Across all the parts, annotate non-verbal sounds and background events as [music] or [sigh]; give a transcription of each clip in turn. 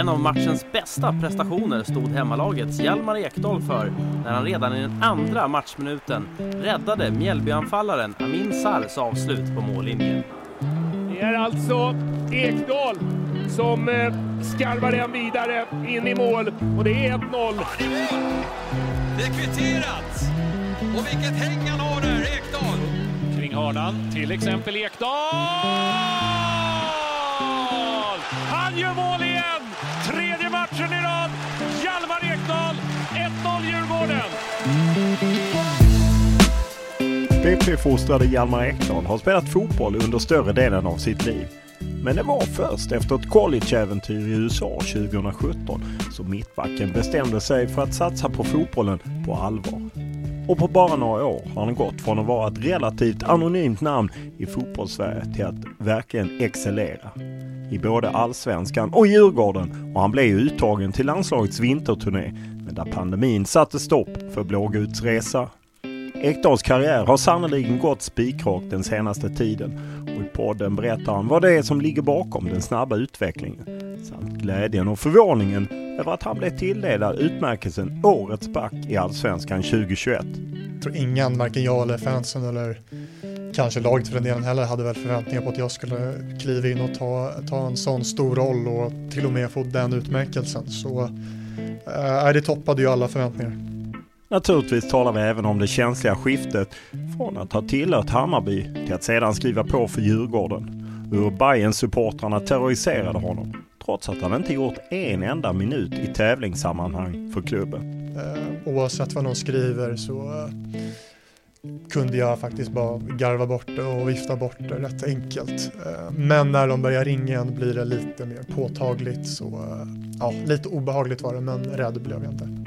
En av matchens bästa prestationer stod hemmalagets Hjalmar Ekdal för när han redan i den andra matchminuten räddade Mjällbyanfallaren Amin Sars avslut på mållinjen. Det är alltså Ekdal som eh, skarvar den vidare in i mål och det är 1-0. Det är kvitterat! Och vilket häng han har där, Ekdal! Kring hörnan, till exempel Ekdal! Han gör mål matchen i rad. Hjalmar Ekdal, 1-0 Djurgården. BP-fostrade Hjalmar Ekdal har spelat fotboll under större delen av sitt liv. Men det var först efter ett collegeäventyr i USA 2017 som mittbacken bestämde sig för att satsa på fotbollen på allvar. Och på bara några år har han gått från att vara ett relativt anonymt namn i fotbollssverige till att verkligen excellera. I både allsvenskan och Djurgården och han blev uttagen till landslagets vinterturné men där pandemin satte stopp för Blåguts resa. Ekdals karriär har sannerligen gått spikrakt den senaste tiden och i podden berättar han vad det är som ligger bakom den snabba utvecklingen samt glädjen och förvåningen över att han blev tilldelad utmärkelsen Årets back i Allsvenskan 2021. Jag tror ingen, varken jag eller fansen eller kanske laget för den delen heller, hade väl förväntningar på att jag skulle kliva in och ta, ta en sån stor roll och till och med få den utmärkelsen. Så äh, det toppade ju alla förväntningar. Naturligtvis talar vi även om det känsliga skiftet från att ha tillhört Hammarby till att sedan skriva på för Djurgården. Hur bayern supportrarna terroriserade honom trots att han inte gjort en enda minut i tävlingssammanhang för klubben. Eh, oavsett vad någon skriver så eh, kunde jag faktiskt bara garva bort det och vifta bort det rätt enkelt. Eh, men när de börjar ringa igen blir det lite mer påtagligt så eh, ja, lite obehagligt var det men rädd blev jag inte.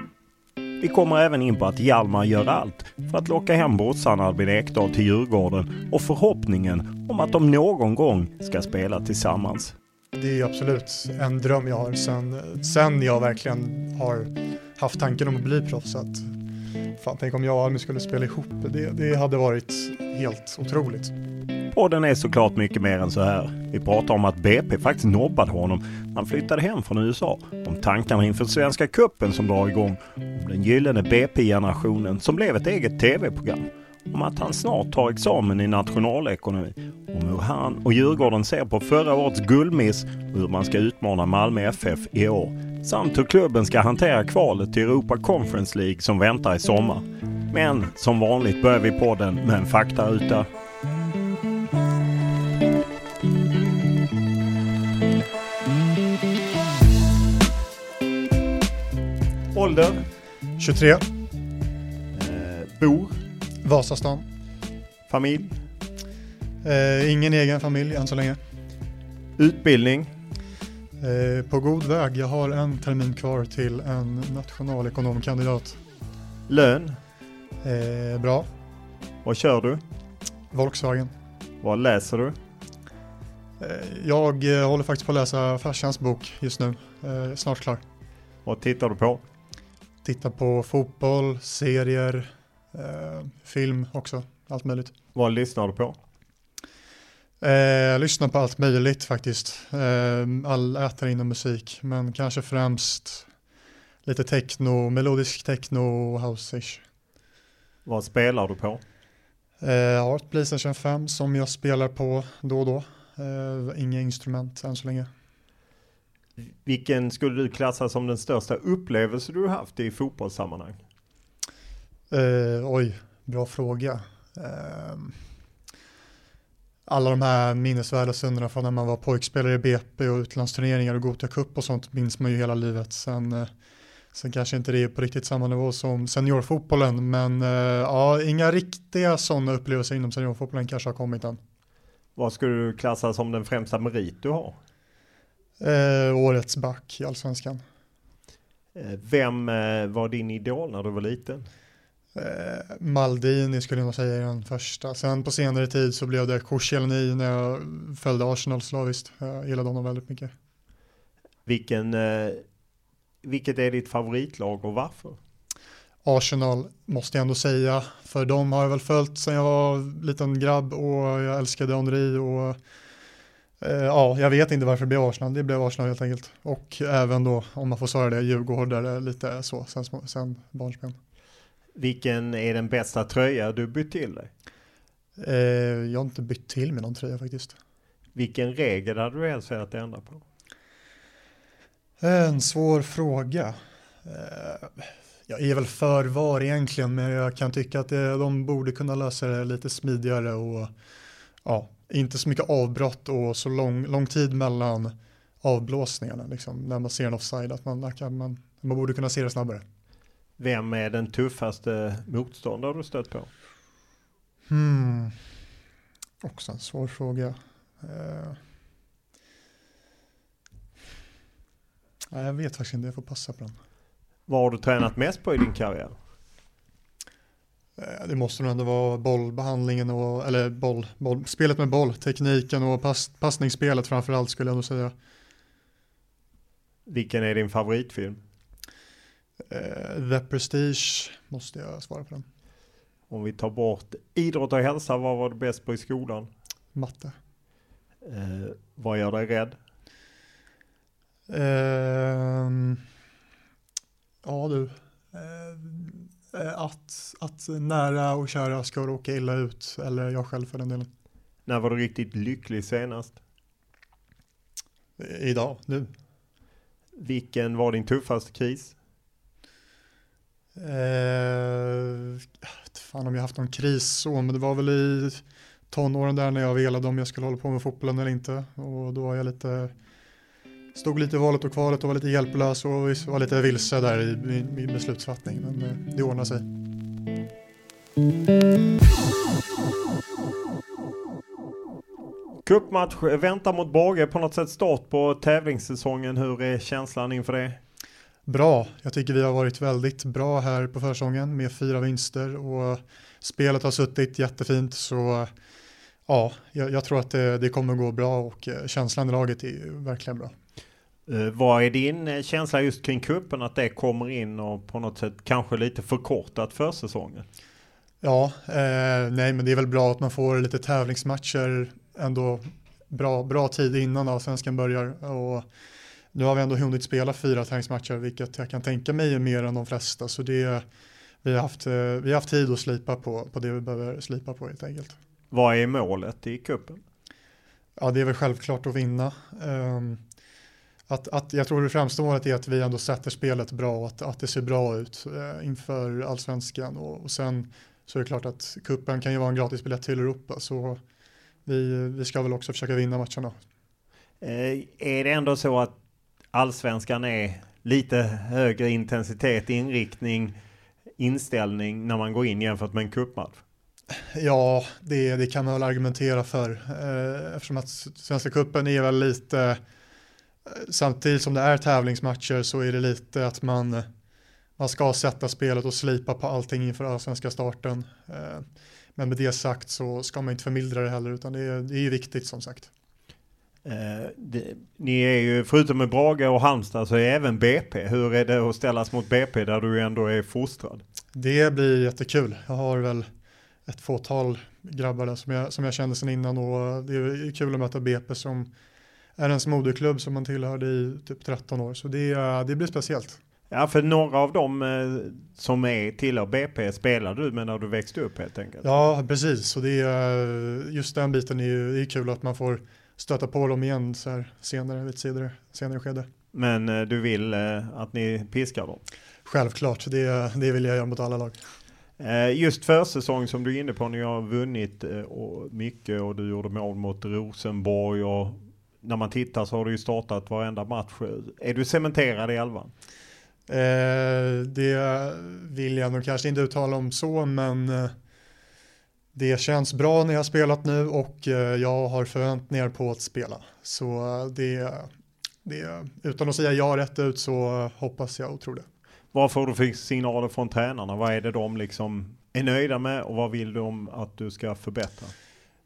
Vi kommer även in på att Hjalmar gör allt för att locka hem brorsan Albin Ekdal till Djurgården och förhoppningen om att de någon gång ska spela tillsammans. Det är absolut en dröm jag har sen, sen jag verkligen har haft tanken om att bli proffs. Att, fan, tänk om jag och Almi skulle spela ihop. Det, det hade varit helt otroligt. Podden är såklart mycket mer än så här. Vi pratar om att BP faktiskt nobbade honom när han flyttade hem från USA. Om tankarna inför Svenska Cupen som drar igång. Om den gyllene BP-generationen som blev ett eget tv-program. Om att han snart tar examen i nationalekonomi. Om hur han och Djurgården ser på förra årets guldmiss och hur man ska utmana Malmö FF i år. Samt hur klubben ska hantera kvalet till Europa Conference League som väntar i sommar. Men som vanligt börjar vi podden med en faktaruta. Ålder? 23. Eh, bor? Vasastan. Familj? Eh, ingen egen familj än så länge. Utbildning? Eh, på god väg. Jag har en termin kvar till en nationalekonomkandidat. Lön? Eh, bra. Vad kör du? Volkswagen. Vad läser du? Eh, jag eh, håller faktiskt på att läsa farsans bok just nu. Eh, snart klar. Vad tittar du på? Tittar på fotboll, serier, film också, allt möjligt. Vad lyssnar du på? Eh, jag lyssnar på allt möjligt faktiskt. Eh, all äter inom musik, men kanske främst lite techno, melodisk techno och house-ish. Vad spelar du på? Eh, jag har ett Playstation 5 som jag spelar på då och då. Inga instrument än så länge. Vilken skulle du klassa som den största upplevelse du haft i fotbollssammanhang? Oj, bra fråga. Alla de här minnesvärda stunderna från när man var pojkspelare i BP och utlandsturneringar och Gothia Cup och sånt minns man ju hela livet. Sen, eh, sen kanske inte det är på riktigt samma nivå som seniorfotbollen, men eh, ja, inga riktiga sådana upplevelser inom seniorfotbollen kanske har kommit än. Vad skulle du klassa som den främsta merit du har? Eh, årets back i allsvenskan. Eh, vem var din idol när du var liten? Eh, Maldini skulle nog säga är den första. Sen på senare tid så blev det Koscielny när jag följde Arsenal slaviskt. Jag gillade honom väldigt mycket. Vilken, eh, vilket är ditt favoritlag och varför? Arsenal måste jag ändå säga, för de har jag väl följt sedan jag var liten grabb och jag älskade Henri och eh, ja, jag vet inte varför det blev Arsenal, det blev Arsenal helt enkelt. Och även då, om man får svara det, Djurgårdare lite så, sen, sen barnsben. Vilken är den bästa tröja du bytt till dig? Eh, jag har inte bytt till med någon tröja faktiskt. Vilken regel hade du helst velat ändra på? En svår fråga. Eh, jag är väl för var egentligen, men jag kan tycka att det, de borde kunna lösa det lite smidigare och ja, inte så mycket avbrott och så lång, lång tid mellan avblåsningarna, liksom, när man ser en offside, att man, man, man borde kunna se det snabbare. Vem är den tuffaste motståndare du stött på? Hmm. Också en svår fråga. Uh. Nej, jag vet faktiskt inte, jag får passa på den. Vad har du tränat mest på i din karriär? Uh, det måste nog ändå vara bollbehandlingen och, eller boll, boll, spelet med boll, tekniken och pass, passningsspelet framförallt skulle jag nog säga. Vilken är din favoritfilm? Uh, The Prestige måste jag svara på den. Om vi tar bort idrott och hälsa, vad var du bäst på i skolan? Matte. Uh, vad gör dig rädd? Uh, ja du. att, att nära och kära ska råka illa ut, eller jag själv för den delen. När var du riktigt lycklig senast? Idag, nu. Vilken var din tuffaste kris? Eh, fan om jag haft någon kris så, men det var väl i tonåren där när jag velade om jag skulle hålla på med fotbollen eller inte. Och då var jag lite, stod lite i valet och kvalet och var lite hjälplös och var lite vilse där i min beslutsfattning. Men eh, det ordnade sig. Cupmatch eh, väntar mot Brage på något sätt start på tävlingssäsongen. Hur är känslan inför det? Bra, jag tycker vi har varit väldigt bra här på försäsongen med fyra vinster och spelet har suttit jättefint så ja, jag, jag tror att det, det, kommer gå bra och känslan i laget är verkligen bra. Uh, vad är din känsla just kring kuppen att det kommer in och på något sätt kanske lite förkortat för säsongen? Ja, eh, nej men det är väl bra att man får lite tävlingsmatcher ändå bra, bra tid innan allsvenskan börjar och nu har vi ändå hunnit spela fyra träningsmatcher, vilket jag kan tänka mig är mer än de flesta. Så det, vi, har haft, vi har haft tid att slipa på, på det vi behöver slipa på helt enkelt. Vad är målet i kuppen? Ja, det är väl självklart att vinna. Um, att, att, jag tror det främsta målet är att vi ändå sätter spelet bra och att, att det ser bra ut uh, inför allsvenskan. Och, och sen så är det klart att kuppen kan ju vara en gratis biljett till Europa. Så vi, vi ska väl också försöka vinna matcherna. Eh, är det ändå så att allsvenskan är lite högre intensitet, inriktning, inställning när man går in jämfört med en cupmatch? Ja, det, det kan man väl argumentera för eh, eftersom att Svenska cupen är väl lite eh, samtidigt som det är tävlingsmatcher så är det lite att man man ska sätta spelet och slipa på allting inför allsvenska starten. Eh, men med det sagt så ska man inte förmildra det heller utan det är, det är ju viktigt som sagt. Eh, det, ni är ju, förutom med Brage och Halmstad, så är även BP. Hur är det att ställas mot BP där du ändå är fostrad? Det blir jättekul. Jag har väl ett fåtal grabbar där som jag, som jag kände sedan innan och det är kul att möta BP som är ens moderklubb som man tillhörde i typ 13 år. Så det, det blir speciellt. Ja, för några av dem eh, som är tillhör BP spelade du med när du växte upp helt enkelt. Ja, precis. Och det är, just den biten är ju är kul att man får stöta på dem igen så här senare, lite senare, senare skede. Men eh, du vill eh, att ni piskar dem? Självklart, det, det vill jag göra mot alla lag. Eh, just försäsong som du är inne på, ni har vunnit och mycket och du gjorde mål mot Rosenborg och när man tittar så har du ju startat varenda match. Är du cementerad i elvan? Eh, det vill jag nog kanske inte uttala om så, men det känns bra när jag spelat nu och eh, jag har förväntningar på att spela. Så eh, det, det, utan att säga ja rätt ut så hoppas jag och tror det. Vad får du för signaler från tränarna? Vad är det de liksom är nöjda med och vad vill de att du ska förbättra?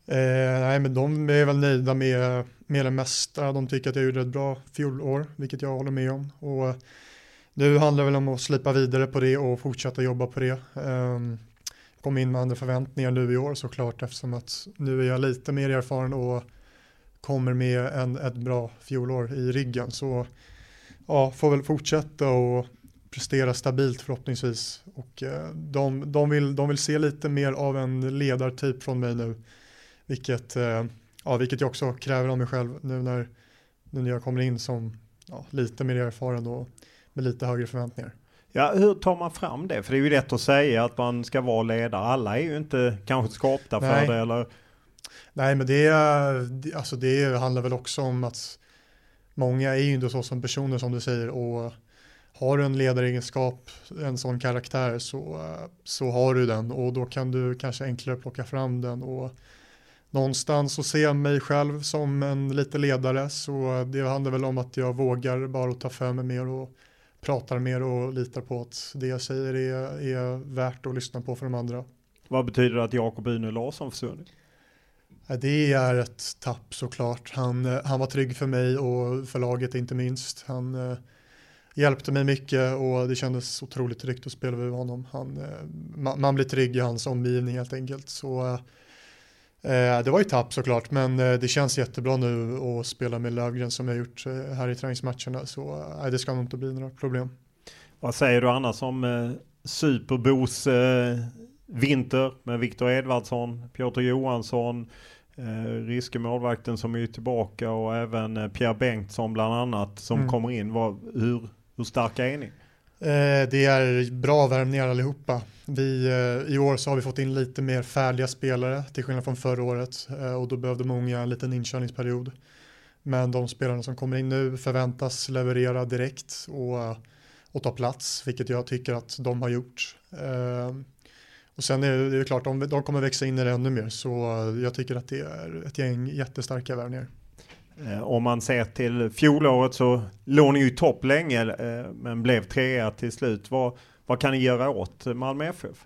Eh, nej, men de är väl nöjda med, med det mesta. De tycker att jag gjorde ett bra fjolår, vilket jag håller med om. Och nu handlar det väl om att slipa vidare på det och fortsätta jobba på det. Um, kom in med andra förväntningar nu i år såklart eftersom att nu är jag lite mer erfaren och kommer med en, ett bra fjolår i ryggen. Så ja, får väl fortsätta och prestera stabilt förhoppningsvis. Och eh, de, de, vill, de vill se lite mer av en ledartyp från mig nu. Vilket, eh, ja, vilket jag också kräver av mig själv nu när, nu när jag kommer in som ja, lite mer erfaren och med lite högre förväntningar. Ja, hur tar man fram det? För det är ju lätt att säga att man ska vara ledare. Alla är ju inte kanske skapta för Nej. det eller? Nej, men det, alltså det handlar väl också om att många är ju inte så som personer som du säger och har du en ledaregenskap, en sån karaktär så, så har du den och då kan du kanske enklare plocka fram den och någonstans så ser jag mig själv som en lite ledare så det handlar väl om att jag vågar bara ta för mig mer och pratar mer och litar på att det jag säger är, är värt att lyssna på för de andra. Vad betyder det att Jakob Uno Larsson försvunnit? Det är ett tapp såklart. Han, han var trygg för mig och för laget inte minst. Han eh, hjälpte mig mycket och det kändes otroligt tryggt att spela med honom. Han, eh, man, man blir trygg i hans omgivning helt enkelt. Så eh, det var ju tapp såklart, men eh, det känns jättebra nu att spela med Lövgren som jag gjort eh, här i träningsmatcherna. Så eh, det ska nog inte bli några problem. Vad säger du annars om eh, Superbos eh, vinter med Viktor Edvardsson, Piotr Johansson, eh, ryske målvakten som är tillbaka och även eh, Pierre Bengtsson bland annat som Mm. kommer in. Hur, hur starka är ni? Eh, det är bra värvningar allihopa. Vi, eh, I år så har vi fått in lite mer färdiga spelare till skillnad från förra året eh, och då behövde många en liten inkörningsperiod. Men de spelarna som kommer in nu förväntas leverera direkt och, och ta plats, vilket jag tycker att de har gjort. Och sen är det, det är klart, de, de kommer växa in i det ännu mer, så jag tycker att det är ett gäng jättestarka värvningar. Eh, om man ser till fjolåret så låg ni ju i topp länge eh, men blev trea till slut. Vad, vad kan ni göra åt Malmö FF?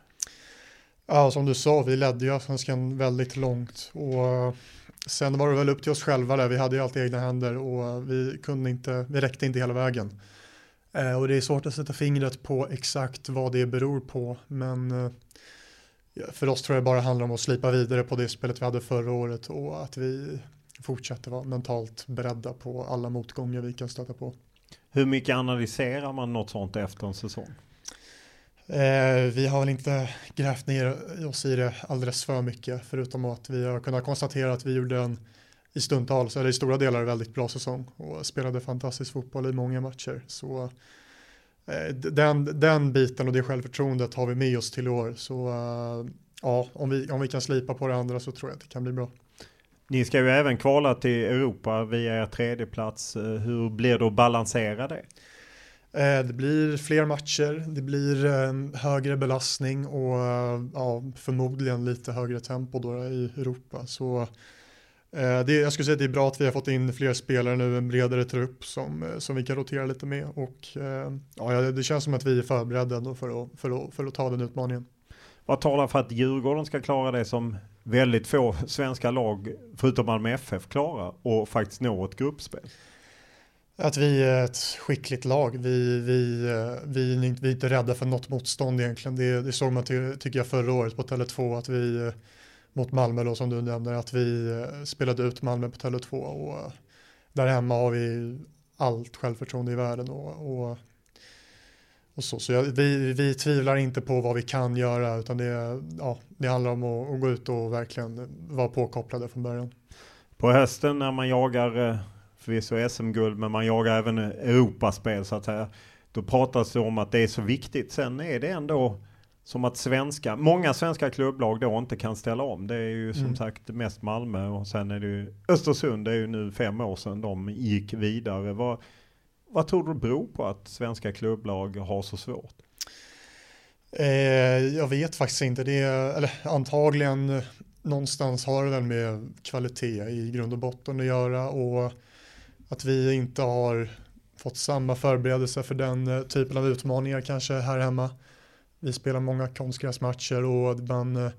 Ja, som du sa, vi ledde ju Allsvenskan väldigt långt och eh, sen var det väl upp till oss själva där. Vi hade ju alltid egna händer och vi kunde inte, vi räckte inte hela vägen. Och det är svårt att sätta fingret på exakt vad det beror på, men för oss tror jag bara handlar om att slipa vidare på det spelet vi hade förra året och att vi fortsätter vara mentalt beredda på alla motgångar vi kan stöta på. Hur mycket analyserar man något sånt efter en säsong? Eh, vi har väl inte grävt ner oss i det alldeles för mycket förutom att vi har kunnat konstatera att vi gjorde en i stundtals, eller i stora delar, väldigt bra säsong och spelade fantastisk fotboll i många matcher. Så eh, den, den biten och det självförtroendet har vi med oss till år. Så eh, ja, om vi, om vi kan slipa på det andra så tror jag att det kan bli bra. Ni ska ju även kvala till Europa via er tredje plats. Eh, Hur blir det att balansera det? Eh, Det blir fler matcher, det blir eh, högre belastning och ja, förmodligen lite högre tempo då i Europa. Så det, jag skulle säga att det är bra att vi har fått in fler spelare nu, en bredare trupp som, som vi kan rotera lite med och ja, det känns som att vi är förberedda för, att, för, att, för att ta den utmaningen. Vad talar för att Djurgården ska klara det som väldigt få svenska lag, förutom Malmö FF, klara och faktiskt nå ett gruppspel? Att vi är ett skickligt lag. Vi, vi, eh, vi, vi är inte rädda för något motstånd egentligen. Det, det såg man tycker jag förra året på Tele2 att vi eh, mot Malmö då som du nämner att vi eh, spelade ut Malmö på Tele2 och där hemma har vi allt självförtroende i världen och, och, och så. Så jag, vi, vi tvivlar inte på vad vi kan göra utan det, ja, det handlar om att, att gå ut och verkligen vara påkopplade från början. På hösten när man jagar förvisso SM-guld, men man jagar även Europaspel så att säga. Då pratas det om att det är så viktigt. Sen är det ändå som att svenska, många svenska klubblag då inte kan ställa om. Det är ju som mm. sagt mest Malmö och sen är det ju Östersund, det är ju nu fem år sedan de gick vidare. Vad, vad tror du beror på att svenska klubblag har så svårt? Eh, jag vet faktiskt inte. Det är, eller antagligen någonstans har det väl med kvalitet i grund och botten att göra och att vi inte har fått samma förberedelse för den eh, typen av utmaningar kanske här hemma. Vi spelar många konstgräsmatcher och man eh,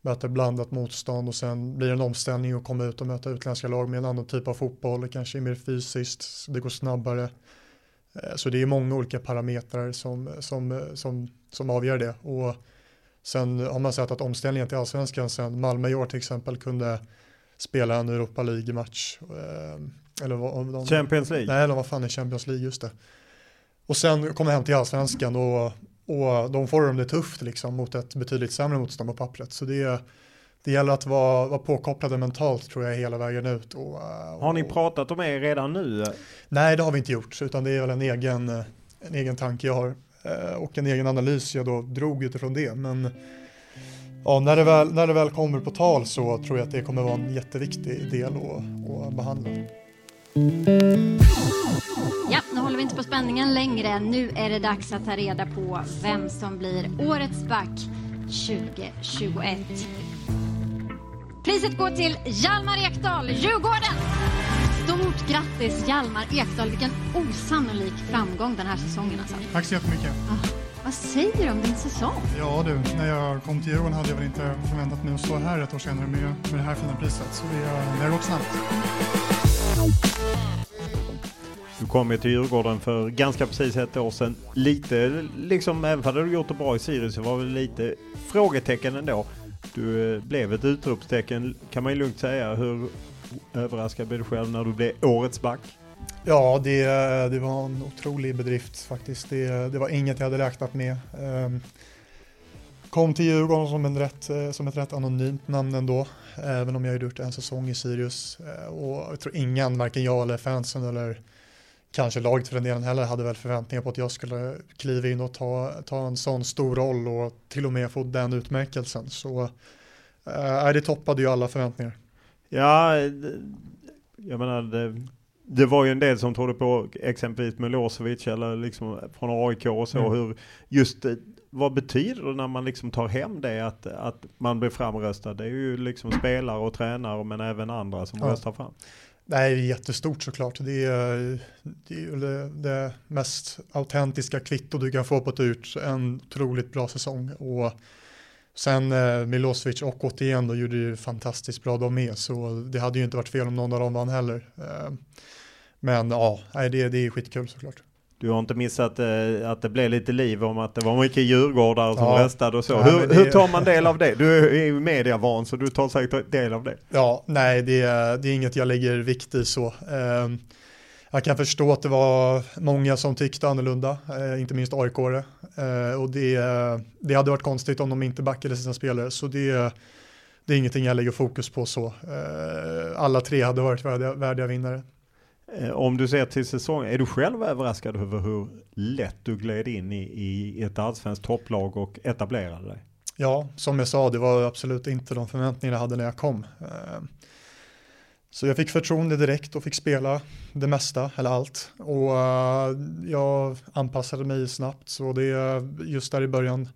möter blandat motstånd och sen blir det en omställning att komma ut och möta utländska lag med en annan typ av fotboll. Det kanske är mer fysiskt, det går snabbare. Eh, så det är många olika parametrar som, som, som, som avgör det. Och sen har man sett att omställningen till allsvenskan sen Malmö i år till exempel kunde spela en Europa League-match eller vad, de, Champions League? Nej, de var fan i Champions League, just det. Och sen kom de hem till allsvenskan och, och de får de det tufft liksom mot ett betydligt sämre motstånd på pappret. Så det, det gäller att vara, vara påkopplade mentalt tror jag hela vägen ut. Och, och, har ni pratat om er redan nu? Nej, det har vi inte gjort, utan det är väl en egen, en egen tanke jag har eh, och en egen analys jag då drog utifrån det. Men ja, när, det väl, när det väl kommer på tal så tror jag att det kommer vara en jätteviktig del att, att behandla. Ja, vi inte på spänningen längre. Nu är det dags att ta reda på vem som blir årets back 2021. Priset går till Hjalmar Ekdal, Djurgården. Stort grattis Hjalmar Ekdal, vilken osannolik framgång den här säsongen alltså. Tack så jättemycket. Ah, vad säger du om din säsong? Ja du, när jag kom till Djurgården hade jag väl inte förväntat mig att stå här ett år senare med, med det här fina priset. Så det, det har gått snabbt. Du kom ju till Djurgården för ganska precis ett år sedan. Lite, liksom, även om du gjort det bra i Sirius, så var det lite frågetecken ändå. Du eh, blev ett utropstecken kan man ju lugnt säga. Hur överraskad blev du själv när du blev årets back? Ja, det, eh, det var en otrolig bedrift faktiskt. Det, eh, det var inget jag hade räknat med. Ehm, kom till Djurgården som, en rätt, som ett rätt anonymt namn ändå, även om jag gjort en säsong i Sirius. Och jag tror ingen, varken jag eller fansen eller kanske laget för den delen heller hade väl förväntningar på att jag skulle kliva in och ta, ta en sån stor roll och till och med få den utmärkelsen. Så äh, det toppade ju alla förväntningar. Ja, jag menar det, det var ju en del som trodde på exempelvis Milosevic eller liksom från AIK och så mm. hur just vad betyder det när man liksom tar hem det att, att man blir framröstad? Det är ju liksom spelare och tränare men även andra som ja. röstar fram. Det är jättestort såklart. Det är, det är det mest autentiska kvitto du kan få på att du gjort en otroligt bra säsong. Och sen eh, Milosevic och återigen då gjorde ju fantastiskt bra de med. Så det hade ju inte varit fel om någon av dem vann heller. Eh, men ja, det, det är skitkul såklart. Du har inte missat eh, att det blev lite liv om att det var mycket djurgårdar som ja. röstade och så. Ja, hur, det... hur, tar man del av det? Du är ju mediavan så du tar säkert del av det. Ja, nej det är, det är inget jag lägger vikt i så. Eh, jag kan förstå att det var många som tyckte annorlunda, eh, inte minst aik eh, Och det, det hade varit konstigt om de inte backade sina spelare. Så det, det är ingenting jag lägger fokus på så. Eh, alla tre hade varit värdiga, värdiga vinnare. Eh, om du ser till säsongen, är du själv överraskad över hur lätt du gled in i, i ett allsvenskt topplag och etablerade dig? Ja, som jag sa, det var absolut inte de förväntningar jag hade när jag kom. Eh, så jag fick förtroende direkt och fick spela det mesta, eller allt. Och eh, jag anpassade mig snabbt, så det just där i början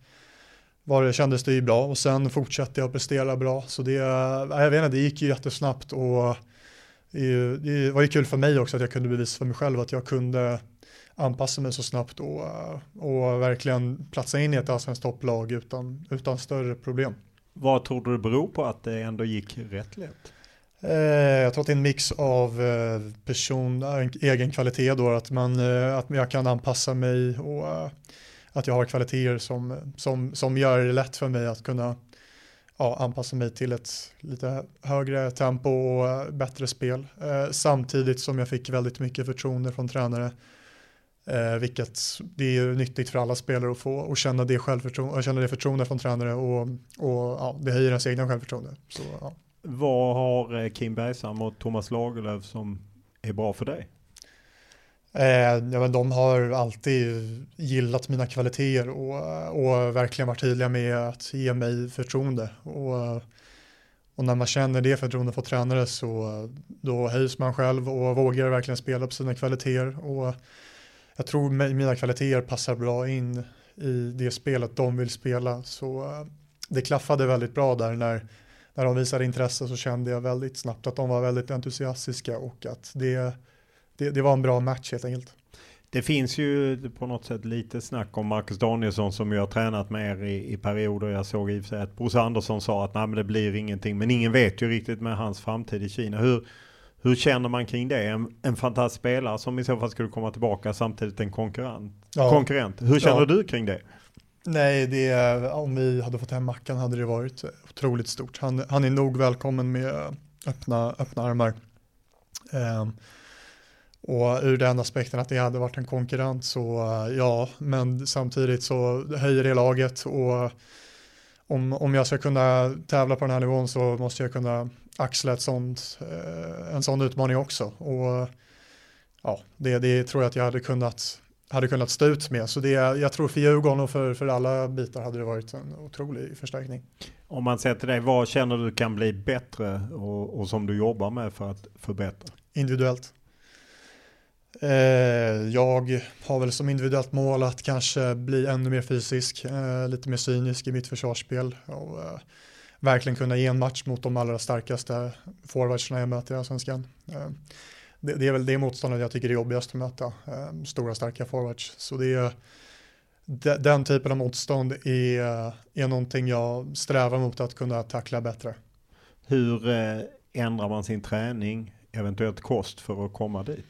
var det, kändes det ju bra. Och sen fortsatte jag prestera bra, så det, jag vet inte, det gick ju jättesnabbt. Och det var ju kul för mig också att jag kunde bevisa för mig själv att jag kunde anpassa mig så snabbt och, och verkligen platsa in i ett allsvenskt topplag utan, utan större problem. Vad tror du det beror på att det ändå gick rätt lätt? Eh, jag tror att det är en mix av eh, person, egen kvalitet då, att, man, eh, att jag kan anpassa mig och att jag har kvaliteter som, som, som gör det lätt för mig att kunna ja, anpassa mig till ett lite högre tempo och bättre spel. Eh, samtidigt som jag fick väldigt mycket förtroende från tränare. Eh, vilket det är nyttigt för alla spelare att få och känna det, självförtroende, känna det förtroende från tränare och, och ja, det höjer ens egna självförtroende. Så, ja. Vad har eh, Kim Bergsam och Thomas Lagerlöf som är bra för dig? Eh, ja, men de har alltid gillat mina kvaliteter och, och verkligen varit tydliga med att ge mig förtroende. Och, och när man känner det förtroendet för tränare så då höjs man själv och vågar verkligen spela på sina kvaliteter. Och jag tror mina kvaliteter passar bra in i det spelet de vill spela. Så eh, det klaffade väldigt bra där när när de visade intresse så kände jag väldigt snabbt att de var väldigt entusiastiska och att det, det, det var en bra match helt enkelt. Det finns ju på något sätt lite snack om Marcus Danielsson som ju har tränat med er i, i perioder. Jag såg i och för sig att Bosse Andersson sa att nej men det blir ingenting. Men ingen vet ju riktigt med hans framtid i Kina. Hur, hur känner man kring det? En, en fantastisk spelare som i så fall skulle komma tillbaka samtidigt en konkurrent. Ja. konkurrent. Hur känner ja. du kring det? Nej, det, om vi hade fått hem Mackan hade det varit otroligt stort. Han, han är nog välkommen med öppna, öppna armar. Um, och ur den aspekten att det hade varit en konkurrent så ja, men samtidigt så höjer det laget och om, om jag ska kunna tävla på den här nivån så måste jag kunna axla ett sånt, eh, en sån utmaning också. Och ja, det, det tror jag att jag hade kunnat hade kunnat stå ut med. Så det, jag tror för Djurgården och för, för alla bitar hade det varit en otrolig förstärkning. Om man säger till dig, vad känner du kan bli bättre och, och som du jobbar med för att förbättra? Individuellt. Eh, jag har väl som individuellt mål att kanske bli ännu mer fysisk, eh, lite mer cynisk i mitt försvarsspel och eh, verkligen kunna ge en match mot de allra starkaste forwardsarna jag möter i Allsvenskan. Eh, det, det, är väl det motståndet jag tycker är jobbigast att möta, eh, stora starka forwards. Så det är, den typen av motstånd är, är någonting jag strävar mot att kunna tackla bättre. Hur eh, ändrar man sin träning, eventuellt kost för att komma dit?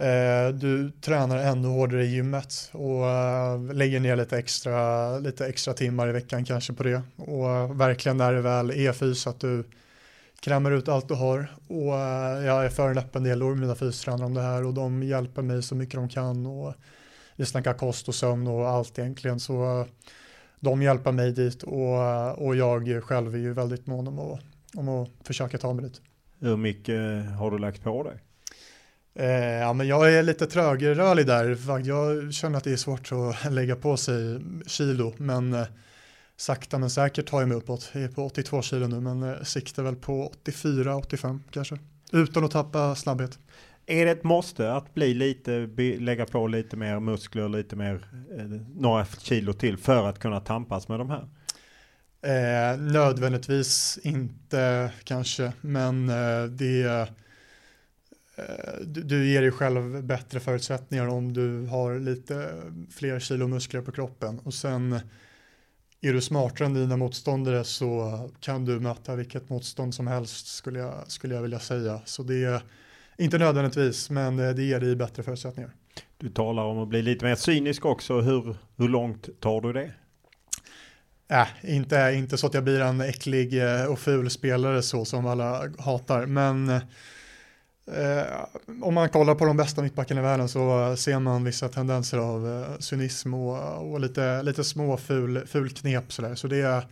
Eh, du tränar ännu hårdare i gymmet och eh, lägger ner lite extra, lite extra timmar i veckan kanske på det. Och eh, verkligen när det väl är fys att du krämar ut allt du har och jag är för en öppen dialog med mina fystränare om det här och de hjälper mig så mycket de kan och vi snackar kost och sömn och allt egentligen så de hjälper mig dit och, och jag själv är ju väldigt mån om att, om att försöka ta mig dit. Hur mycket har du lagt på dig? Eh, ja, men jag är lite trögrörlig där. Jag känner att det är svårt att [laughs] lägga på sig kilo, men eh, sakta men säkert tar jag mig uppåt. Jag är på 82 kilo nu, men eh, siktar väl på 84-85 kanske. Utan att tappa snabbhet. Är det ett måste att bli lite, lägga på lite mer muskler, lite mer, eh, några kilo till för att kunna tampas med de här? Eh, nödvändigtvis inte kanske, men eh, det du, du ger dig själv bättre förutsättningar om du har lite fler kilo muskler på kroppen och sen är du smartare än dina motståndare så kan du möta vilket motstånd som helst skulle jag, skulle jag vilja säga. Så det är inte nödvändigtvis, men det ger dig bättre förutsättningar. Du talar om att bli lite mer cynisk också. Hur, hur långt tar du det? Äh, inte, inte så att jag blir en äcklig eh, och ful spelare så som alla hatar, men Eh, om man kollar på de bästa mittbackarna i världen så ser man vissa tendenser av eh, cynism och, och, lite, lite små ful, ful knep sådär. Så det är,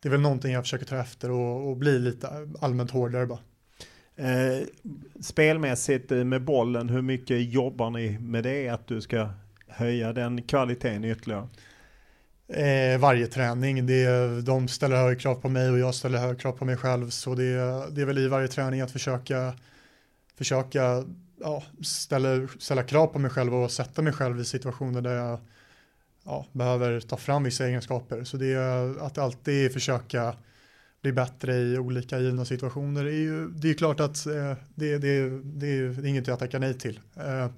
det är väl någonting jag försöker ta efter och, och bli lite allmänt hårdare bara. Eh, spelmässigt eh, med bollen, hur mycket jobbar ni med det? Att du ska höja den kvaliteten ytterligare? Eh, varje träning. Det, de ställer högre krav på mig och jag ställer högre krav på mig själv. Så det, det är väl i varje träning att försöka försöka ja, ställa, ställa krav på mig själv och sätta mig själv i situationer där jag ja, behöver ta fram vissa egenskaper. Så det är att alltid försöka bli bättre i olika givna situationer. Det är ju det är klart att eh, det, det, det, är inget jag tackar nej till. Eh,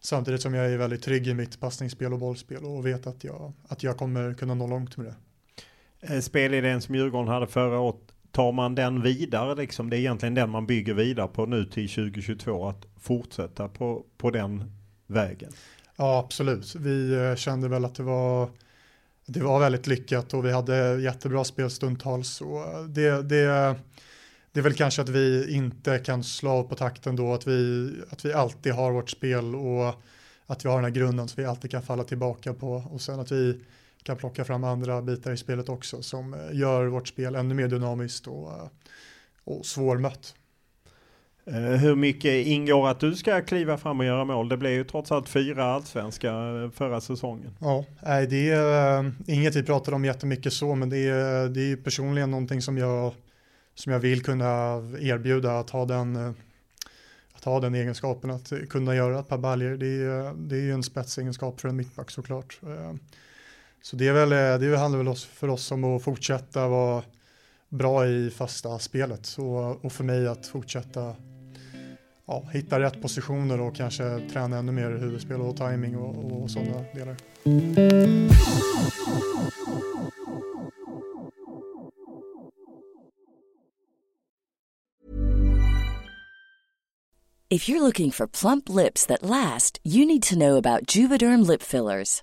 samtidigt som jag är väldigt trygg i mitt passningsspel och bollspel och vet att jag, att jag kommer kunna nå långt med det. Eh, Spelidén som Djurgården hade förra året, tar man den vidare liksom? Det är egentligen den man bygger vidare på nu till 2022, att fortsätta på, på den vägen? Ja, absolut. Vi eh, kände väl att det var det var väldigt lyckat och vi hade jättebra spel stundtals. Och eh, det, det, det är väl kanske att vi inte kan slå av på takten då, att vi, att vi alltid har vårt spel och att vi har den här grunden som vi alltid kan falla tillbaka på och sen att vi kan plocka fram andra bitar i spelet också som gör vårt spel ännu mer dynamiskt och, och svårmött. Eh, hur mycket ingår att du ska kliva fram och göra mål? Det blev ju trots allt fyra allsvenska eh, förra säsongen. Ja, det är inget vi pratar om jättemycket så, men det är, det är personligen någonting som jag, som jag vill kunna erbjuda, att ha den, att ha den egenskapen, att kunna göra ett par baljor. Det är, det är ju en spetsegenskap för en mittback såklart. Så det, är väl, eh, det handlar väl för oss om att fortsätta vara bra i fasta spelet och, och för mig att fortsätta ja, hitta rätt positioner och kanske träna ännu mer huvudspel och timing och, och sådana delar. If you're looking for plump lips that last, you need to know about Juvederm lip fillers.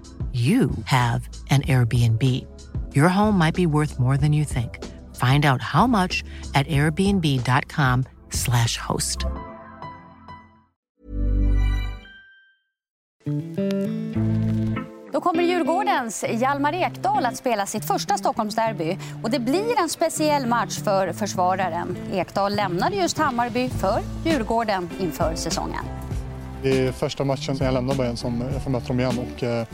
you have an Airbnb. Your home might be worth more than you think. Find out how much at airbnb.com slash host. Då kommer Djurgårdens Hjalmar Ekdal att spela sitt första Stockholmsderby. Och det blir en speciell match för försvararen. Ekdal lämnade just Hammarby för Djurgården inför säsongen. Det är första matchen som jag lämnar Bayern som jag får möta dem igen. Och, eh,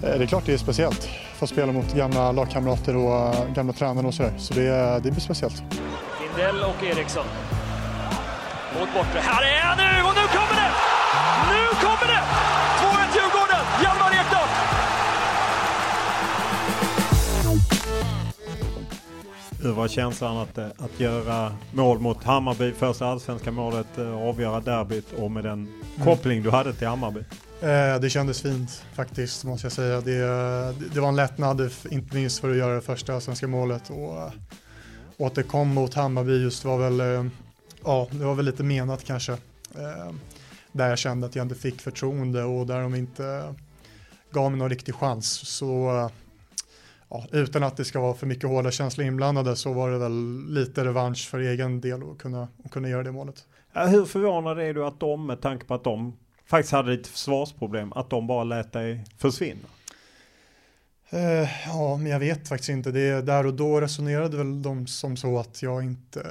det är klart det är speciellt. Få spela mot gamla lagkamrater och eh, gamla tränare och sådär. Så det, det blir speciellt. Lindell och Eriksson. Mot bortre. Här är han nu och nu kommer det! Nu kommer det! 2-1 Djurgården! Hjalmar Ekdal! Hur var känslan att, eh, att göra mål mot Hammarby, första allsvenska målet, eh, avgöra derbyt och med den koppling du hade till Hammarby? Eh, det kändes fint faktiskt måste jag säga. Det, det var en lättnad, inte minst för att göra det första svenska målet och, och att det kom mot Hammarby just var väl, eh, ja det var väl lite menat kanske. Eh, där jag kände att jag inte fick förtroende och där de inte gav mig någon riktig chans. Så ja, utan att det ska vara för mycket hårda känslor inblandade så var det väl lite revansch för egen del att kunna, att kunna göra det målet. Hur förvånad är du att de, med tanke på att de faktiskt hade lite försvarsproblem, att de bara lät dig försvinna? Eh, ja, men jag vet faktiskt inte. Det, där och då resonerade väl de som så att jag inte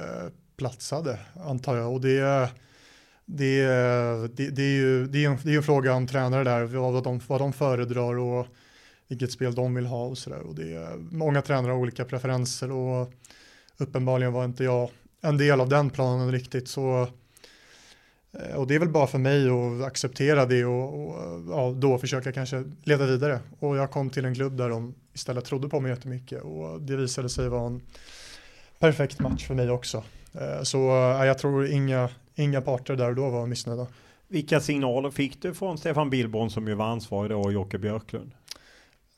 platsade, antar jag. Och det, det, det, det är ju det är en, det är en fråga om tränare där, vad de, vad de föredrar och vilket spel de vill ha och sådär. Och det är, många tränare har olika preferenser och uppenbarligen var inte jag en del av den planen riktigt. Så, och det är väl bara för mig att acceptera det och, och ja, då försöka kanske leda vidare. Och jag kom till en klubb där de istället trodde på mig jättemycket och det visade sig vara en perfekt match för mig också. Eh, så jag tror inga, inga parter där och då var missnöjda. Vilka signaler fick du från Stefan Billborn som ju var ansvarig då och Jocke Björklund?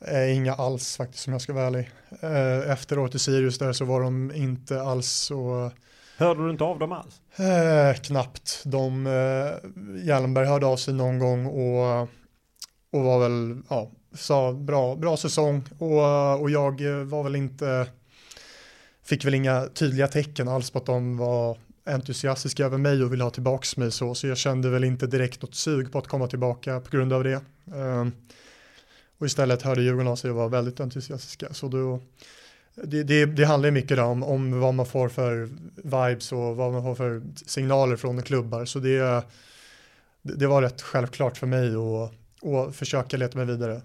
Eh, inga alls faktiskt som jag ska vara ärlig. Eh, efteråt i Sirius där så var de inte alls så Hörde du inte av dem alls? Eh, knappt. De, eh, Hjelmberg hörde av sig någon gång och, och var väl, ja, sa bra, bra säsong och, och jag eh, var väl inte, fick väl inga tydliga tecken alls på att de var entusiastiska över mig och ville ha tillbaks mig så, så jag kände väl inte direkt något sug på att komma tillbaka på grund av det. Eh, och istället hörde Djurgården av sig och var väldigt entusiastiska. Så då, det, det, det handlar mycket om, om vad man får för vibes och vad man får för signaler från klubbar. Så det, det var rätt självklart för mig att, att försöka leta mig vidare.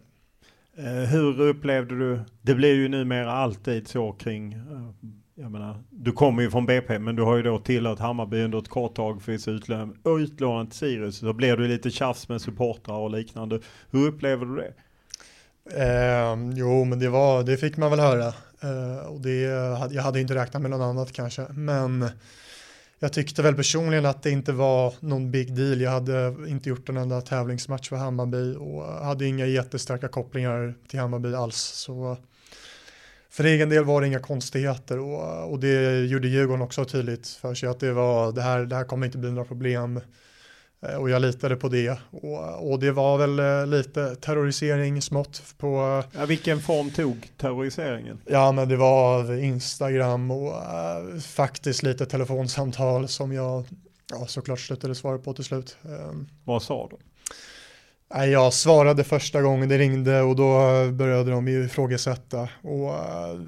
Eh, hur upplevde du, det blir ju numera alltid så kring, eh, jag menar, du kommer ju från BP men du har ju då tillhört Hammarby under ett kort tag för att utlån, utlånat till Sirius. Då blir det lite tjafs med supportrar och liknande. Hur upplever du det? Eh, jo, men det, var, det fick man väl höra. Eh, och det, jag hade inte räknat med något annat kanske. Men jag tyckte väl personligen att det inte var någon big deal. Jag hade inte gjort en enda tävlingsmatch för Hammarby och hade inga jättestarka kopplingar till Hammarby alls. Så för egen del var det inga konstigheter och, och det gjorde Djurgården också tydligt för sig att det var det här, det här kommer inte bli några problem. Eh, och jag litade på det. Och, och det var väl eh, lite terrorisering smått på... Ja, vilken form tog terroriseringen? Ja, men det var Instagram och uh, faktiskt lite telefonsamtal som jag ja, såklart slutade svara på till slut. Um, Vad sa du? Jag svarade första gången det ringde och då började de ifrågasätta och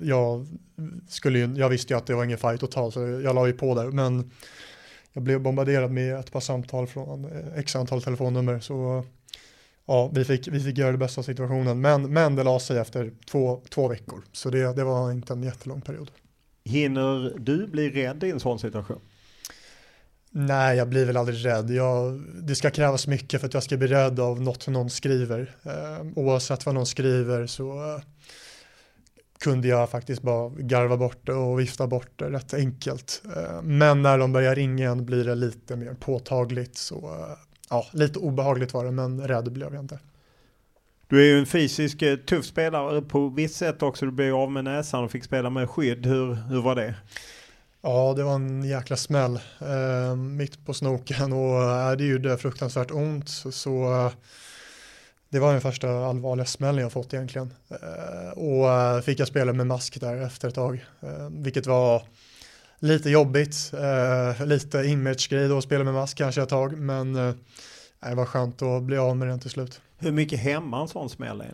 jag, skulle ju, jag visste ju att det var ingen fight att ta så jag la ju på där men jag blev bombarderad med ett par samtal från eh, x antal telefonnummer. Så ja, vi fick, vi fick göra det bästa av situationen. Men, men det la sig efter två, två veckor. Så det, det var inte en jättelång period. Hinner du bli rädd i en sån situation? Nej, jag blir väl aldrig rädd. Jag, det ska krävas mycket för att jag ska bli rädd av något någon skriver. Eh, oavsett vad någon skriver så kunde jag faktiskt bara garva bort det och vifta bort det rätt enkelt. Eh, men när de börjar ringa igen blir det lite mer påtagligt. Så eh, ja, lite obehagligt var det, men rädd blev jag inte. Du är ju en fysisk eh, tuff spelare på visst sätt också. Du blev av med näsan och fick spela med skydd. Hur, hur var det? Ja, det var en jäkla smäll eh, mitt på snoken och det gjorde fruktansvärt ont. Så, så det var den första allvarliga smällen jag fått egentligen. Eh, och eh, fick jag spela med mask där efter ett tag, eh, vilket var lite jobbigt, lite image-grej då att spela med mask kanske ett tag, men det var skönt att bli av med den till slut. Hur mycket hämmar en sån smäll är?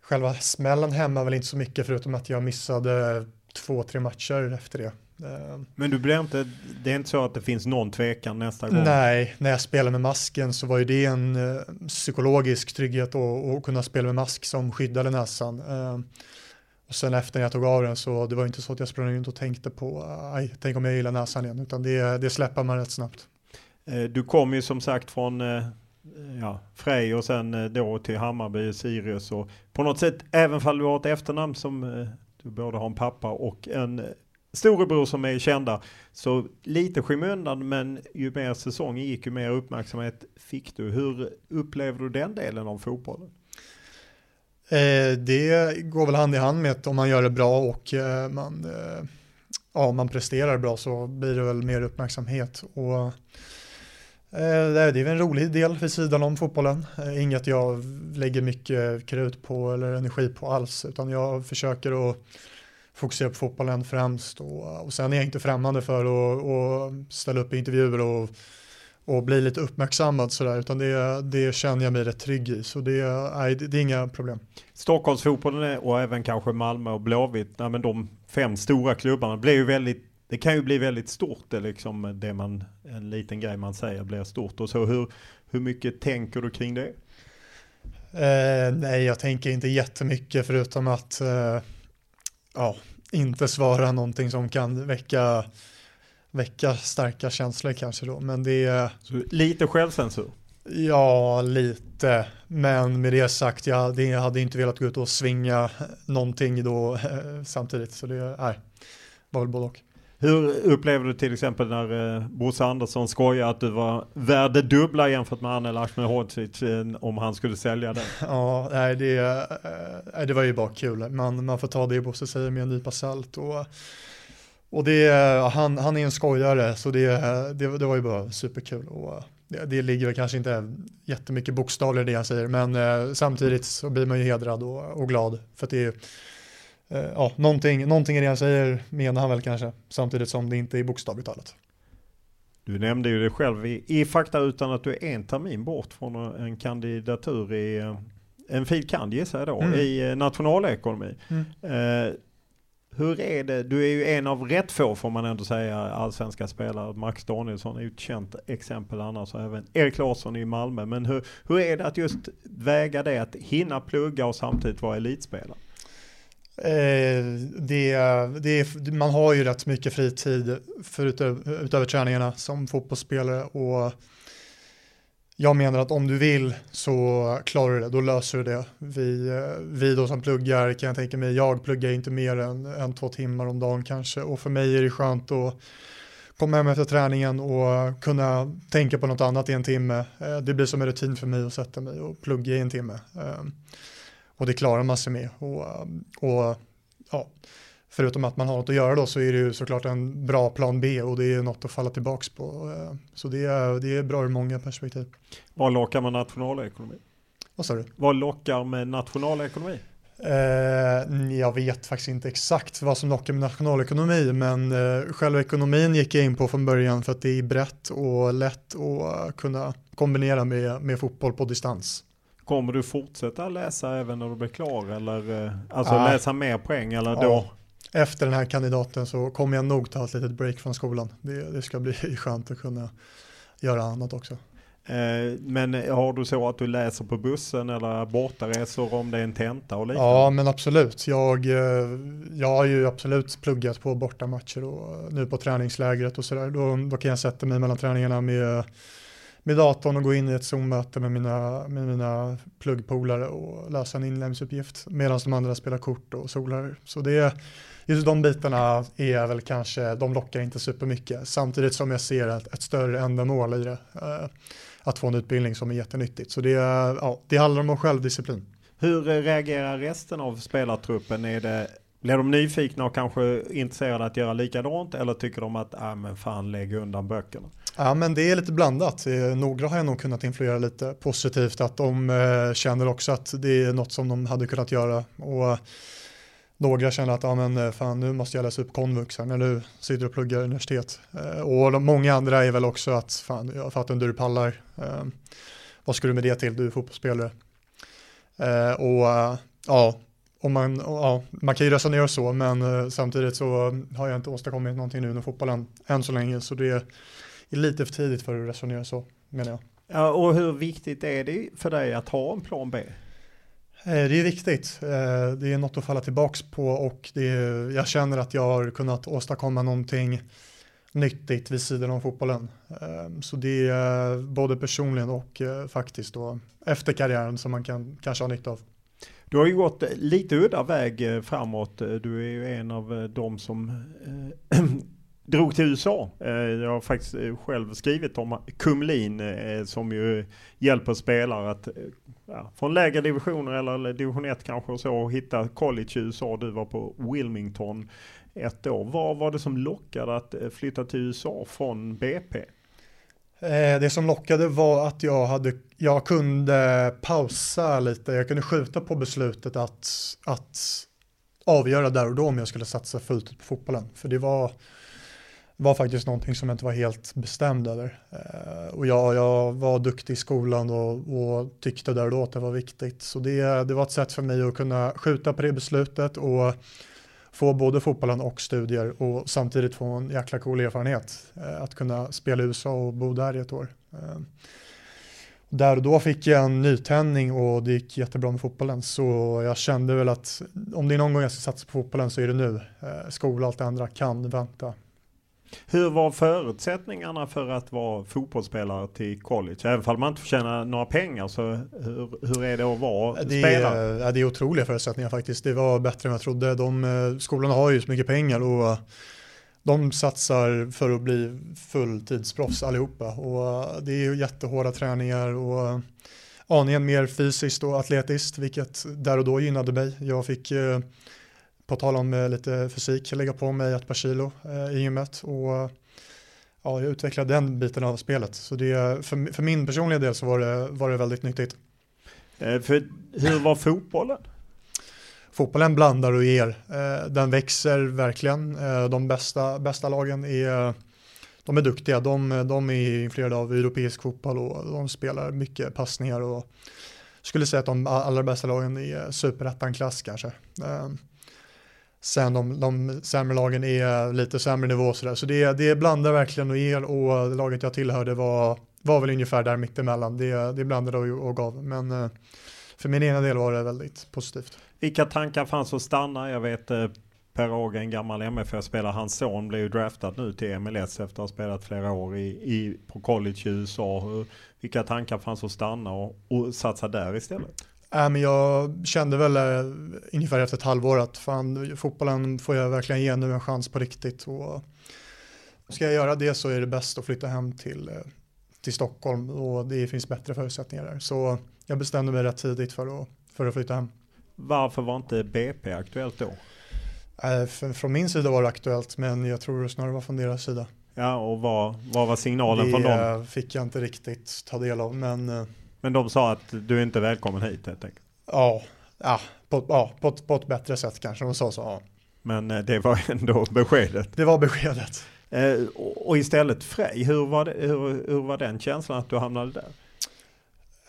Själva smällen hämmar väl inte så mycket förutom att jag missade två, tre matcher efter det. Eh, Men du blir inte, det är inte så att det finns någon tvekan nästa gång? Nej, när jag spelade med masken så var ju det en uh, psykologisk trygghet att kunna spela med mask som skyddade näsan. Uh, och sen efter när jag tog av den så det var inte så att jag sprang runt och tänkte på, aj, tänk om jag gillar näsan igen, utan det, det släpper man rätt snabbt. Du kom ju som sagt från ja, Frej och sen då till Hammarby, Sirius och på något sätt, även fall du har ett efternamn som du både har en pappa och en storebror som är kända. Så lite skymundan men ju mer säsongen gick ju mer uppmärksamhet fick du. Hur upplever du den delen av fotbollen? Eh, det går väl hand i hand med att om man gör det bra och eh, man, eh, ja, man presterar bra så blir det väl mer uppmärksamhet. Och, eh, det är väl en rolig del vid sidan om fotbollen. Eh, inget jag lägger mycket krut på eller energi på alls utan jag försöker att fokusera på fotbollen främst och, och sen är jag inte främmande för att, att ställa upp i intervjuer och, och bli lite uppmärksammad sådär, utan det, det känner jag mig rätt trygg i. Så det, nej, det, det är inga problem. Stockholmsfotbollen och även kanske Malmö och Blåvitt, nej, men de fem stora klubbarna blir ju väldigt det kan ju bli väldigt stort, det liksom det man, en liten grej man säger blir stort. Och så hur, hur mycket tänker du kring det? Eh, nej, jag tänker inte jättemycket förutom att eh, ja, inte svara någonting som kan väcka, väcka starka känslor kanske då. Men det är... lite självcensur? Ja, lite. Men med det sagt, jag, jag hade inte velat gå ut och svinga någonting då eh, samtidigt. Så det nej, var väl både och. Hur upplever du till exempel när eh, Bosse Andersson skojar att du var värde dubbla jämfört med Anel Ahmedhodzic eh, om han skulle sälja den? [laughs] Ja, nej, det, eh, eh, det var ju bara kul. Man, man får ta det Bosse säger med en nypa salt. Och, och det, eh, han, han är en skojare så det, det, det var ju bara superkul. Och, det, det ligger väl kanske inte jättemycket bokstavligt i det han säger men eh, samtidigt så blir man ju hedrad och, och glad för att det är ja, någonting, någonting i det han säger menar han väl kanske, samtidigt som det inte är bokstavligt talat. Du nämnde ju det själv i, i fakta utan att du är en termin bort från en kandidatur i eh, en fil. kand gissar jag då, mm. i eh, nationalekonomi. Mm. Eh, hur är det, du är ju en av rätt få får man ändå säga allsvenska spelare. Max Danielsson är ju ett känt exempel annars och även Erik Larsson i Malmö. Men hur, hur är det att just väga det att hinna plugga och samtidigt vara elitspelare? Eh, det, det, man har ju rätt mycket fritid förutöver, utöver träningarna som fotbollsspelare och jag menar att om du vill så klarar du det, då löser du det. Vi, eh, vi då som pluggar kan jag tänka mig, jag pluggar inte mer än, än två timmar om dagen kanske och för mig är det skönt att komma hem efter träningen och kunna tänka på något annat i en timme. Eh, det blir som en rutin för mig att sätta mig och plugga i en timme. Ehm, och det klarar man sig med. Och, och ja, förutom att man har något att göra då så är det ju såklart en bra plan B och det är något att falla tillbaks på. Eh, så det är, det är bra ur många perspektiv. Vad lockar med nationalekonomi? Vad sa du? Vad lockar med nationalekonomi? Eh, jag vet faktiskt inte exakt vad som lockar med nationalekonomi men eh, själva ekonomin gick jag in på från början för att det är brett och lätt att kunna kombinera med, med fotboll på distans. Kommer du fortsätta läsa även när du blir klar eller eh, alltså ah. läsa mer poäng eller ja. då? Efter den här kandidaten så kommer jag nog ta ett litet break från skolan. Det, det ska bli [laughs] skönt att kunna göra annat också. Eh, men har du så att du läser på bussen eller bortaresor om det är en tenta och liknande? Ja men absolut. Jag, eh, jag har ju absolut pluggat på bortamatcher och nu på träningslägret och sådär. Då, då kan jag sätta mig mellan träningarna med med datorn och gå in i ett Zoom-möte med mina, med mina pluggpolare och lösa en inlämningsuppgift medan de andra spelar kort och solar. Så det just de bitarna är väl kanske, de lockar inte supermycket samtidigt som jag ser ett, ett större ändamål i det. Eh, att få en utbildning som är jättenyttigt. Så det, ja, det handlar om självdisciplin. Hur eh, reagerar resten av spelartruppen? Är det blir de nyfikna och kanske intresserade att göra likadant eller tycker de att ah, men fan lägg undan böckerna? Ja men det är lite blandat. Några har jag nog kunnat influera lite positivt att de eh, känner också att det är något som de hade kunnat göra. Och några känner att ja, men, eh, fan, nu måste jag läsa upp konvux här när du sitter och pluggar universitet. Eh, och de, många andra är väl också att fan, jag fattar inte hur du pallar. Eh, vad ska du med det till? Du är fotbollsspelare. Eh, och eh, ja, och man, ja, man kan ju resonera så, men eh, samtidigt så har jag inte åstadkommit någonting nu inom fotbollen än så länge, så det är lite för tidigt för att resonera så, menar jag. Ja, och hur viktigt är det för dig att ha en plan B? Eh, det är viktigt. Eh, det är något att falla tillbaks på och det är, jag känner att jag har kunnat åstadkomma någonting nyttigt vid sidan av fotbollen. Så det är både personligen och faktiskt då efter karriären som man kan kanske ha nytta av. Du har ju gått lite udda väg eh, framåt. Du är ju en av eh, de som [clears throat] drog till USA. Eh, jag har faktiskt eh, själv skrivit om Kumlin eh, som ju hjälper spelare att ja, från lägre divisioner eller division 1 kanske och så hitta college i USA. Du var på Wilmington ett år. Vad var det som lockade att flytta till USA från BP? Det som lockade var att jag, hade, jag kunde pausa lite, jag kunde skjuta på beslutet att, att avgöra där och då om jag skulle satsa fullt ut på fotbollen. För det var, var faktiskt någonting som jag inte var helt bestämd över. Eh, och jag, jag var duktig i skolan och, och tyckte där och då att det var viktigt. Så det, det var ett sätt för mig att kunna skjuta på det beslutet och få både fotbollen och studier och samtidigt få en jäkla cool erfarenhet. Eh, att kunna spela i USA och bo där i ett år. Eh, där och då fick jag en nytändning och det gick jättebra med fotbollen. Så jag kände väl att om det är någon gång jag ska satsa på fotbollen så är det nu. Eh, skola och allt det andra kan vänta. Hur var förutsättningarna för att vara fotbollsspelare till college? Även om man inte får tjäna några pengar så hur, hur är det att vara det spelare? Är, det är otroliga förutsättningar faktiskt. Det var bättre än jag trodde. De, eh, skolorna har ju så mycket pengar och de satsar för att bli fulltidsproffs allihopa och det är jättehårda träningar och aningen mer fysiskt och atletiskt vilket där och då gynnade mig. Jag fick eh, på tal om eh, lite fysik lägga på mig ett par kilo eh, i gymmet och ja, jag utvecklade den biten av spelet. Så det, för, för min personliga del så var det, var det väldigt nyttigt. För hur var fotbollen? fotbollen blandar och ger. Eh, den växer verkligen. Eh, de bästa, bästa lagen är, de är duktiga. De, de är influerade av europeisk fotboll och de spelar mycket passningar och skulle säga att de allra bästa lagen är superettan-klass kanske. Sen om de sämre lagen är lite sämre nivå sådär. Så det, det blandar verkligen och ger och laget jag tillhörde var, var väl ungefär där mittemellan. Det, det blandade och, och gav. Men eh, för min ena del var det väldigt positivt. Vilka tankar fanns att stanna? Jag vet eh, Per Åge, en gammal MFF-spelare, hans son blev ju draftad nu till MLS efter att ha spelat flera år i, i, på college i USA. Vilka tankar fanns att stanna och, och satsa där istället? Äh, men jag kände väl äh, ungefär efter ett halvår att fan, fotbollen får jag verkligen ge nu en chans på riktigt. Och ska jag göra det så är det bäst att flytta hem till, äh, till Stockholm och det finns bättre förutsättningar där. Så jag bestämde mig rätt tidigt för att, för att flytta hem. Varför var inte BP aktuellt då? Äh, från min sida var det aktuellt, men jag tror snarare var från deras sida. Ja, och vad, vad var signalen det från dem? Det fick jag inte riktigt ta del av, men... Men de sa att du är inte välkommen hit helt enkelt? Ja, ja, på, ja på, på ett bättre sätt kanske de sa så. Ja. Men eh, det var ändå beskedet? Det var beskedet. Eh, och istället Frej, hur var, det, hur, hur var den känslan att du hamnade där?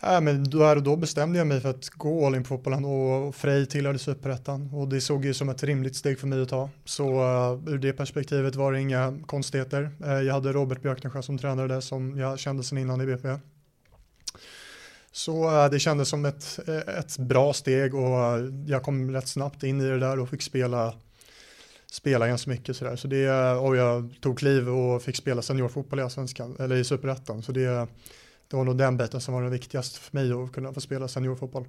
Ja, men då, då bestämde jag mig för att gå all in på fotbollen och Frej tillhörde superettan och det såg ju som ett rimligt steg för mig att ta. Så uh, ur det perspektivet var det inga konstigheter. Uh, jag hade Robert Björknesjö som tränare där som jag kände sedan innan i BP. Så uh, det kändes som ett, ett bra steg och jag kom rätt snabbt in i det där och fick spela spela ganska mycket sådär. Så det, och jag tog kliv och fick spela seniorfotboll i Allsvenskan, eller i Superettan. Så det, det var nog den biten som var det viktigaste för mig att kunna få spela seniorfotboll.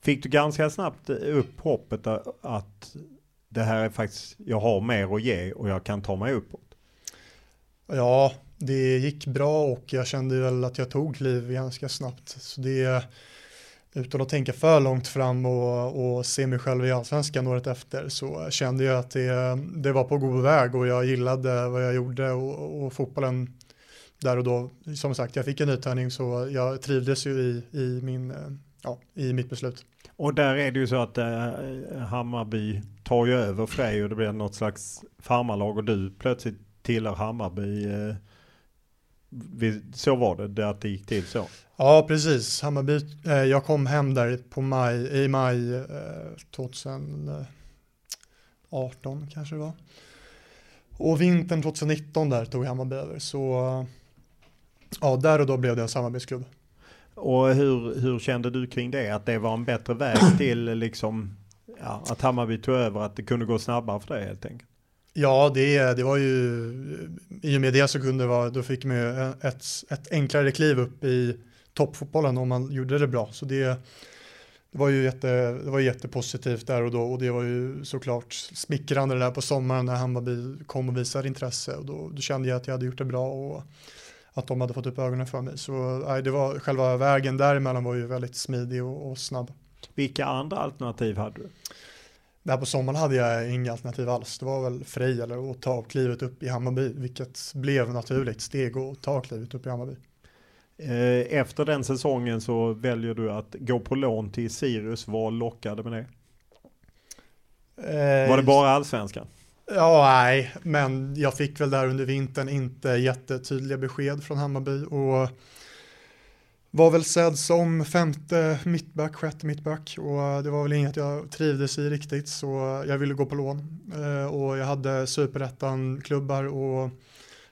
Fick du ganska snabbt upp hoppet att det här är faktiskt, jag har mer att ge och jag kan ta mig uppåt? Ja, det gick bra och jag kände väl att jag tog kliv ganska snabbt. Så det, utan att tänka för långt fram och, och se mig själv i allsvenskan året efter så kände jag att det, det var på god väg och jag gillade vad jag gjorde och, och fotbollen där och då, som sagt, jag fick en nytändning så jag trivdes ju i, i, min, ja, i mitt beslut. Och där är det ju så att eh, Hammarby tar ju över Frej och det blir något slags farmarlag och du plötsligt tillhör Hammarby. Eh, så var det, det att det gick till så? Ja, precis. Hammarby, eh, jag kom hem där på maj, i maj eh, 2018 kanske det var. Och vintern 2019 där tog Hammarby över. Så Ja, där och då blev det en samarbetsklubb. Och hur, hur kände du kring det? Att det var en bättre väg till liksom, ja, att Hammarby tog över, att det kunde gå snabbare för dig helt enkelt? Ja, det, det var ju, i och med det så kunde det vara, då fick man ju ett, ett enklare kliv upp i toppfotbollen om man gjorde det bra. Så det, det var ju jätte, det var jättepositivt där och då och det var ju såklart smickrande där på sommaren när Hammarby kom och visade intresse och då, då kände jag att jag hade gjort det bra och att de hade fått upp ögonen för mig. Så nej, det var, själva vägen däremellan var ju väldigt smidig och, och snabb. Vilka andra alternativ hade du? Där på sommaren hade jag inga alternativ alls. Det var väl Frej eller att ta klivet upp i Hammarby, vilket blev naturligt steg att ta klivet upp i Hammarby. Eh, efter den säsongen så väljer du att gå på lån till Sirius. Vad lockade med det? Eh, var det bara allsvenskan? Ja, nej, men jag fick väl där under vintern inte jättetydliga besked från Hammarby och var väl sedd som femte mittback, sjätte mittback och det var väl inget jag trivdes i riktigt så jag ville gå på lån eh, och jag hade superettan-klubbar och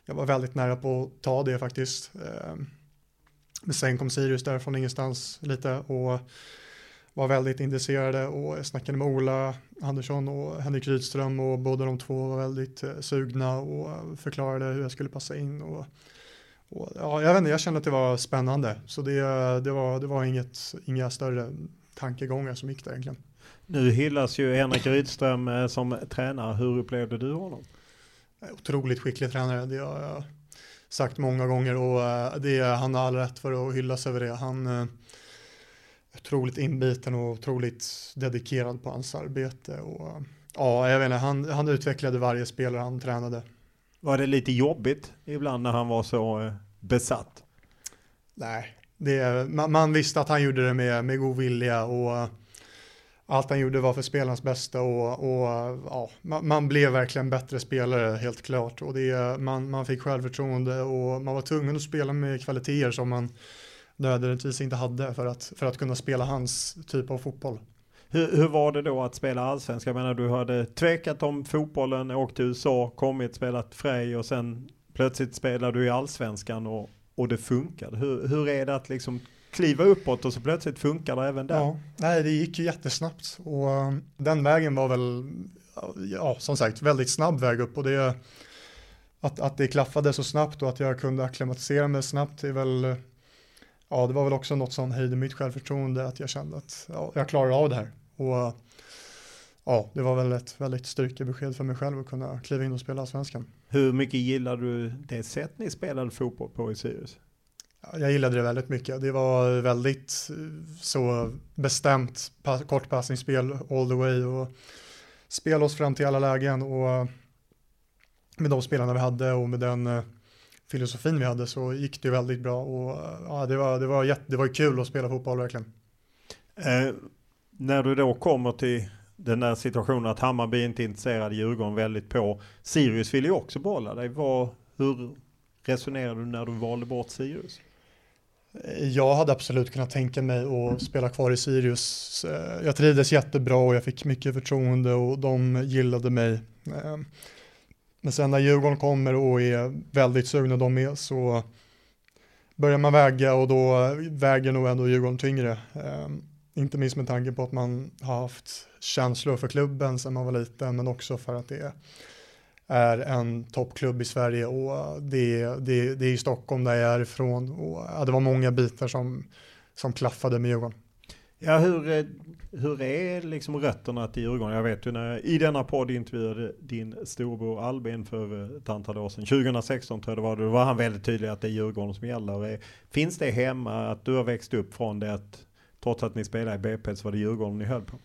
jag var väldigt nära på att ta det faktiskt. Eh, men sen kom Sirius där från ingenstans lite och var väldigt intresserade och jag snackade med Ola Andersson och Henrik Rydström och båda de två var väldigt eh, sugna och förklarade hur jag skulle passa in och, och ja, jag vet inte, jag kände att det var spännande så det, det var, det var inget, inga större tankegångar som gick där egentligen. Nu hyllas ju Henrik Rydström eh, som tränare. Hur upplevde du honom? Otroligt skicklig tränare, det har jag sagt många gånger och eh, det, han har all rätt för att hyllas över det. Han otroligt inbiten och otroligt dedikerad på hans arbete. Och, ja, jag vet inte, han, han utvecklade varje spelare han tränade. Var det lite jobbigt ibland när han var så eh, besatt? Nej, det, man, man, visste att han gjorde det med, med god vilja och eh, allt han gjorde var för spelarnas bästa och, och eh, ja, man, man, blev verkligen bättre spelare helt klart och det, man, man fick självförtroende och man var tvungen att spela med kvaliteter som man nödvändigtvis inte hade för att, för att kunna spela hans typ av fotboll. Hur, hur var det då att spela allsvenska? Jag menar du hade tvekat om fotbollen, åkt till USA, kommit, spelat Frej och sen plötsligt spelar du i allsvenskan och, och det funkade. Hur, hur är det att liksom kliva uppåt och så plötsligt funkar det även där? Ja, nej, det gick ju jättesnabbt och um, den vägen var väl, ja, som sagt, väldigt snabb väg upp och det att, att det klaffade så snabbt och att jag kunde akklimatisera mig snabbt är väl ja, det var väl också något som höjde mitt självförtroende att jag kände att ja, jag klarar av det här. Och ja, det var väl ett väldigt styrkebesked för mig själv att kunna kliva in och spela allsvenskan. Hur mycket gillar du det sätt ni spelade fotboll på i Sirius? Jag gillade det väldigt mycket. Det var väldigt så bestämt kortpassningsspel all the way och spela oss fram till alla lägen och med de spelarna vi hade och med den eh, filosofin vi hade så gick det väldigt bra och ja, det var, det var, jätte, det var kul att spela fotboll verkligen. Eh, när du då kommer till den där situationen att Hammarby inte är intresserad, Djurgården väldigt på. Sirius vill ju också behålla dig. Var, hur resonerade du när du valde bort Sirius? Jag hade absolut kunnat tänka mig att spela kvar i Sirius. Eh, jag trivdes jättebra och jag fick mycket förtroende och de gillade mig. Eh, men sen när Djurgården kommer och är väldigt sugna de med så börjar man väga och då väger nog ändå Djurgården tyngre. Eh, inte minst med tanke på att man har haft känslor för klubben sedan man var liten men också för att det är en toppklubb i Sverige och det, det, det är i Stockholm där jag är ifrån och det var många bitar som, som klaffade med Djurgården. Ja, hur, eh, hur är liksom rötterna till Djurgården? Jag vet ju när jag i denna podd intervjuade din storbror Albin för eh, ett antal år sedan, 2016 tror jag det var, då var han väldigt tydlig att det är Djurgården som gäller. Eh, finns det hemma att du har växt upp från det att trots att ni spelade i BP så var det Djurgården ni höll på?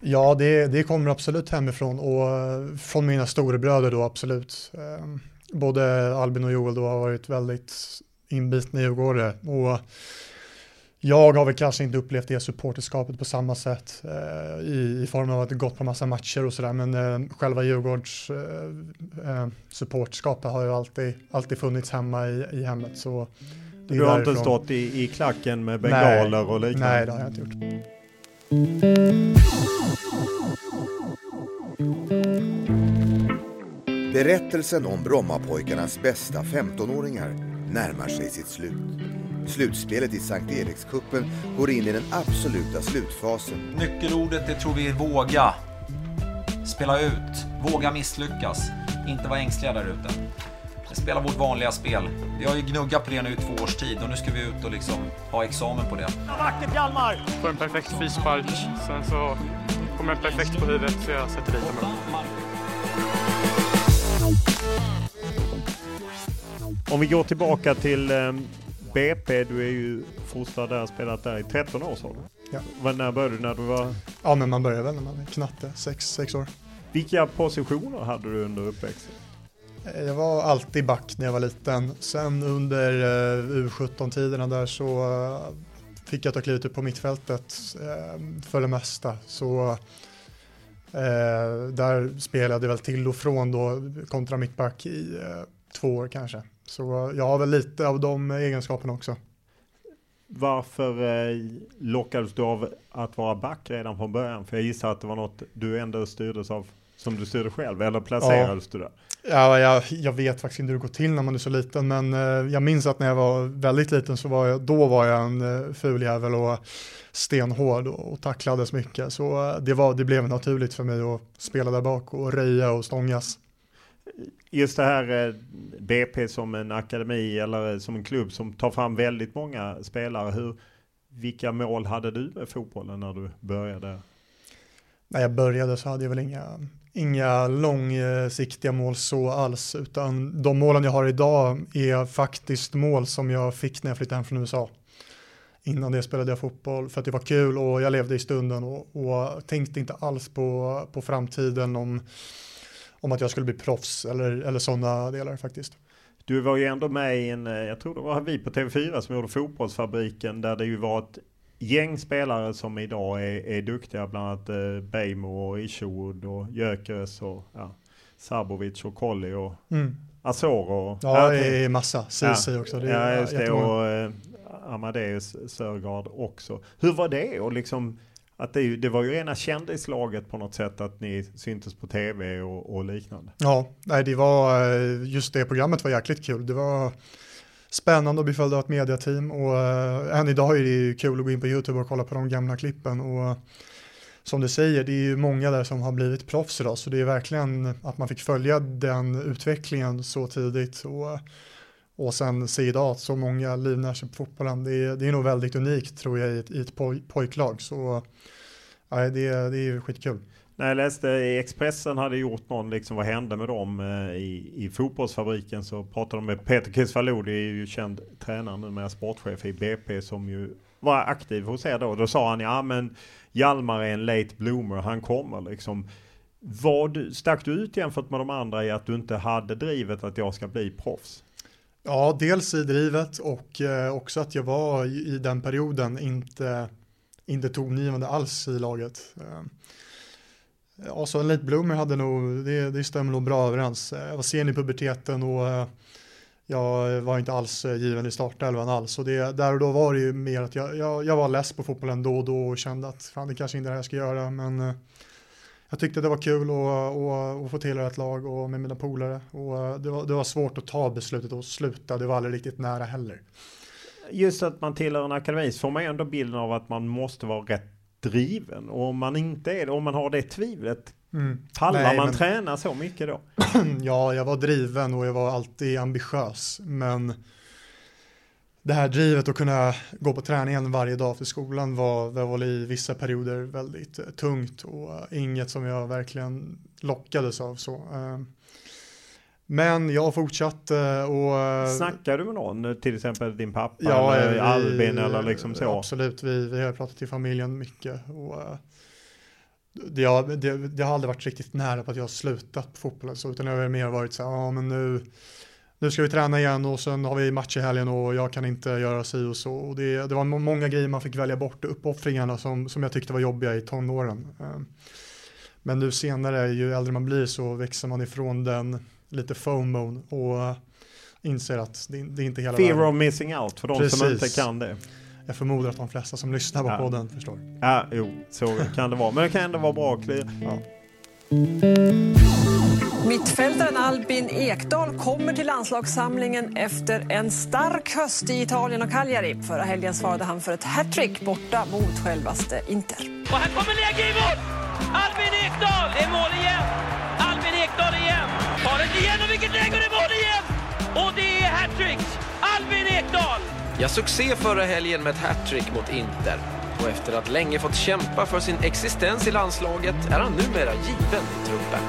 Ja, det, det kommer absolut hemifrån och eh, från mina storebröder då absolut. Ehm, både Albin och Joel då har varit väldigt inbitna djurgårdare och jag har väl kanske inte upplevt det supporterskapet på samma sätt eh, i, i form av att det gått på massa matcher och sådär men eh, själva Djurgårds eh, eh supporterskapet har ju alltid, alltid funnits hemma i, i hemmet. Så du har därifrån. inte stått i, i klacken med bengaler nej, och liknande? Nej, det har jag inte gjort. Berättelsen om Brommapojkarnas bästa 15-åringar närmar sig sitt slut. Slutspelet i Sankt Erikskuppen går in i den absoluta slutfasen. Nyckelordet det tror vi är våga. Spela ut, våga misslyckas, inte vara ängsliga där ute. Spela vårt vanliga spel. Vi har ju gnuggat på det nu i två års tid och nu ska vi ut och liksom ha examen på det. Vackert Hjalmar! Får en perfekt frispark, sen så kommer en perfekt på huvudet så jag sätter dit den Om vi går tillbaka till ehm, BP, du är ju fostrad där, spelat där i 13 år sa du? Ja. Var, när började du? När du var? Ja, men man börjar väl när man knatte, 6 år. Vilka positioner hade du under uppväxten? Jag var alltid back när jag var liten. Sen under eh, U17-tiderna där så eh, fick jag ta klivet upp på mittfältet eh, för det mesta. Så där spelade jag väl till och från då kontra mittback i två år kanske. Så jag har väl lite av de egenskaperna också. Varför eh, lockades du av att vara back redan från början? För jag gissar att det var något du ändå styrdes av som du styrde själv, eller placerades ja. du där? Ja, jag, jag, vet faktiskt inte hur det går till när man är så liten, men eh, jag minns att när jag var väldigt liten så var jag, då var jag en eh, ful jävel och stenhård och, och tacklades mycket. Så eh, det, var, det blev naturligt för mig att spela där bak och röja och stångas. Just det här eh, BP som en akademi eller som en klubb som tar fram väldigt många spelare. Hur, vilka mål hade du med fotbollen när du började? När jag började så hade jag väl inga, inga långsiktiga mål så alls, utan de målen jag har idag är faktiskt mål som jag fick när jag flyttade hem från USA. Innan det spelade jag fotboll för att det var kul och jag levde i stunden och, och tänkte inte alls på, på framtiden om, om att jag skulle bli proffs eller, eller sådana delar faktiskt. Du var ju ändå med i en, jag tror det var vi på TV4 som gjorde Fotbollsfabriken där det ju var ett gäng spelare som idag är, är duktiga, bland annat eh, Beijmo och Isherwood och Gyökeres och ja, Sabovic och Colli och mm. Azor och... Ja, det är massa. Ceesay ja, också. Det är ja, just det. Och eh, Amadeus Sörgard också. Hur var det? Och liksom, att det, det var ju rena kändislaget på något sätt att ni syntes på tv och, och liknande. Ja, nej, det var eh, just det programmet var jäkligt kul. Det var spännande att bli följd av ett mediateam och uh, än idag är det ju kul att gå in på YouTube och kolla på de gamla klippen och som du säger, det är ju många där som har blivit proffs idag så det är verkligen att man fick följa den utvecklingen så tidigt och, och sen se idag att så många livnär sig på fotbollen. Det är, det är nog väldigt unikt tror jag i ett, i ett poj, pojklag så ja, det, det är ju skitkul. När jag läste i Expressen hade gjort någon, liksom vad hände med dem eh, i, i fotbollsfabriken så pratade de med Peter Kisvalou, det är ju känd tränare numera, sportchef i BP som ju var aktiv hos er då. Då sa han, ja men Hjalmar är en late bloomer, han kommer liksom. Vad stack du ut jämfört med de andra i att du inte hade drivet att jag ska bli proffs? Ja, dels i drivet och eh, också att jag var i, i den perioden inte, inte tongivande alls i laget. Eh, Ja, så en late bloomer hade nog, det, det stämmer nog bra överens. Eh, jag var sen i puberteten och eh, jag var inte alls eh, given i startelvan alls. Och det, där och då var det ju mer att jag, jag, jag var less på fotbollen då och då och kände att fan det kanske inte är det här jag ska göra. Men jag tyckte det var kul att få tillhöra ett lag och med mina polare. Och det var, det var svårt att ta beslutet och sluta, det var aldrig riktigt nära heller. Just att man tillhör en akademi så får man ju ändå bilden av att man måste vara rätt driven. Och om man inte är det, om man har det tvivlet, mm. pallar Nej, man men... träna så mycket då? [clears throat] ja, jag var driven och jag var alltid ambitiös. Men det här drivet att kunna gå på träningen varje dag för skolan var, var i vissa perioder väldigt eh, tungt och inget som jag verkligen lockades av. Så. Eh, men jag har fortsatt eh, och... Snackar du med någon, till exempel din pappa ja, eller vi, Albin eller liksom så? Absolut, vi, vi har pratat i familjen mycket. Och, eh, det, har, det, det har aldrig varit riktigt nära på att jag har slutat på fotbollen, så, utan det har mer varit så här, ja men nu, nu ska vi träna igen och sen har vi match i helgen och jag kan inte göra si och så. Och det, det var många grejer man fick välja bort, uppoffringarna som, som jag tyckte var jobbiga i tonåren. Eh, men nu senare, ju äldre man blir så växer man ifrån den lite FOMO och inser att det, det är inte hela Fear världen. of missing out för de Precis. som inte kan det. Jag förmodar att de flesta som lyssnar på ja. podden förstår. Ja, jo, så kan det vara. Men det kan ändå vara bra att ja. Mittfältaren Albin Ekdal kommer till landslagssamlingen efter en stark höst i Italien och Cagliari. Förra helgen svarade han för ett hattrick borta mot självaste Inter. Och här kommer läge i mål! Albin Ekdal! Det är mål igen! Albin Ekdal igen! Igen och vilket läge! Och det är mål igen! Och det är hattrick! Albin Ekdal! Ja, succé förra helgen med ett hattrick mot Inter. Och efter att länge fått kämpa för sin existens i landslaget är han numera given i truppen.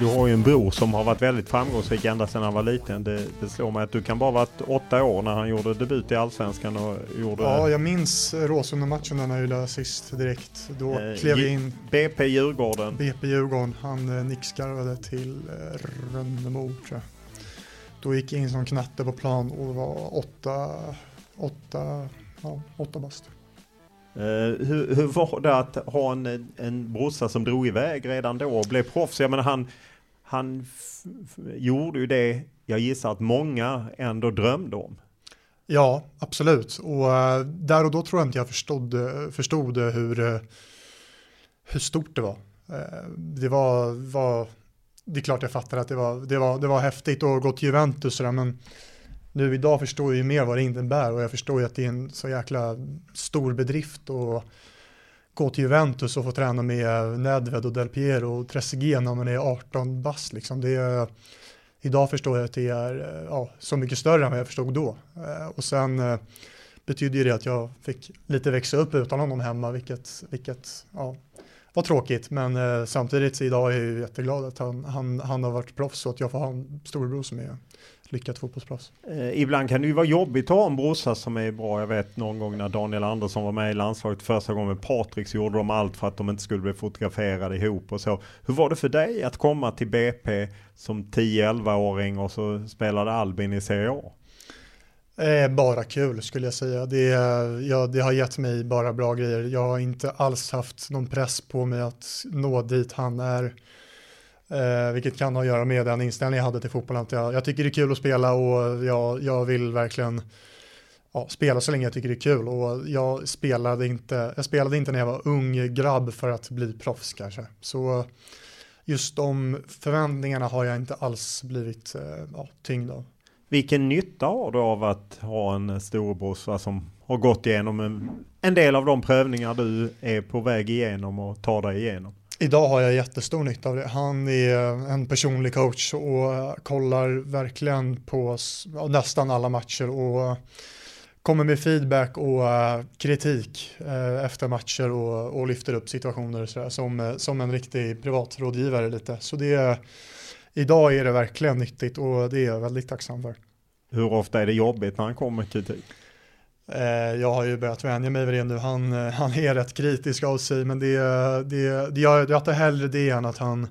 Du har ju en bror som har varit väldigt framgångsrik ända sedan han var liten. Det, det slår mig att du kan bara varit åtta år när han gjorde debut i Allsvenskan och gjorde... Ja, jag minns Råsunda-matchen när han gjorde sist direkt. Då eh, klev jag in... BP Djurgården. BP Djurgården. Han eh, nickskarvade till eh, Rönnemo tror jag. Då gick jag in som knatte på plan och var åtta, åtta, ja, åtta bast. Uh, hur, hur, var det att ha en, en brorsa som drog iväg redan då och blev proffs? Jag menar han, han gjorde ju det jag gissar att många ändå drömde om. Ja, absolut. Och uh, där och då tror jag inte jag förstod, förstod hur, uh, hur stort det var. Uh, det var, var, det är klart jag fattar att det var, det var, det var häftigt att gå till Juventus sådär, men nu idag förstår jag ju mer vad det innebär och jag förstår ju att det är en så jäkla stor bedrift och gå till Juventus och få träna med Nedved och Del Piero och Trezeguet när man är 18 bast liksom. Det är, idag förstår jag att det är eh, ja, så mycket större än vad jag förstod då. Eh, och sen eh, betyder ju det att jag fick lite växa upp utan honom hemma, vilket, vilket ja, var tråkigt. Men samtidigt idag är jag ju jätteglad att han, han, han har varit proffs och att jag får ha en storebror som är lyckat fotbollsproffs. Eh, ibland kan det ju vara jobbigt att ha en brorsa som är bra. Jag vet någon gång när Daniel Andersson var med i landslaget första gången med Patrik så gjorde de allt för att de inte skulle bli fotograferade ihop och så. Hur var det för dig att komma till BP som 10-11-åring och så spelade Albin i Serie A? Eh, bara kul skulle jag säga. Det, ja, det har gett mig bara bra grejer. Jag har inte alls haft någon press på mig att nå dit han är. Eh, vilket kan ha att göra med den inställning jag hade till fotbollen. Jag, jag tycker det är kul att spela och jag, jag vill verkligen ja, spela så länge jag tycker det är kul. Och jag spelade, inte, jag spelade inte när jag var ung grabb för att bli proffs kanske. Så just de förväntningarna har jag inte alls blivit eh, ja, tyngd av. Vilken nytta har du av att ha en storebrorsa som har gått igenom en, en del av de prövningar du är på väg igenom och tar dig igenom? Idag har jag jättestor nytta av det. Han är en personlig coach och kollar verkligen på nästan alla matcher och kommer med feedback och eh, kritik eh, efter matcher och, och lyfter upp situationer så som, eh, som en riktig privatrådgivare lite. Så det, idag är det verkligen nyttigt och det är jag väldigt tacksam för. Hur ofta är det jobbigt när han kommer med kritik? Eh, jag har ju börjat vänja mig vid det nu. Han, eh, han är rätt kritisk av sig, men det, det, det, jag, jag tar hellre det än att han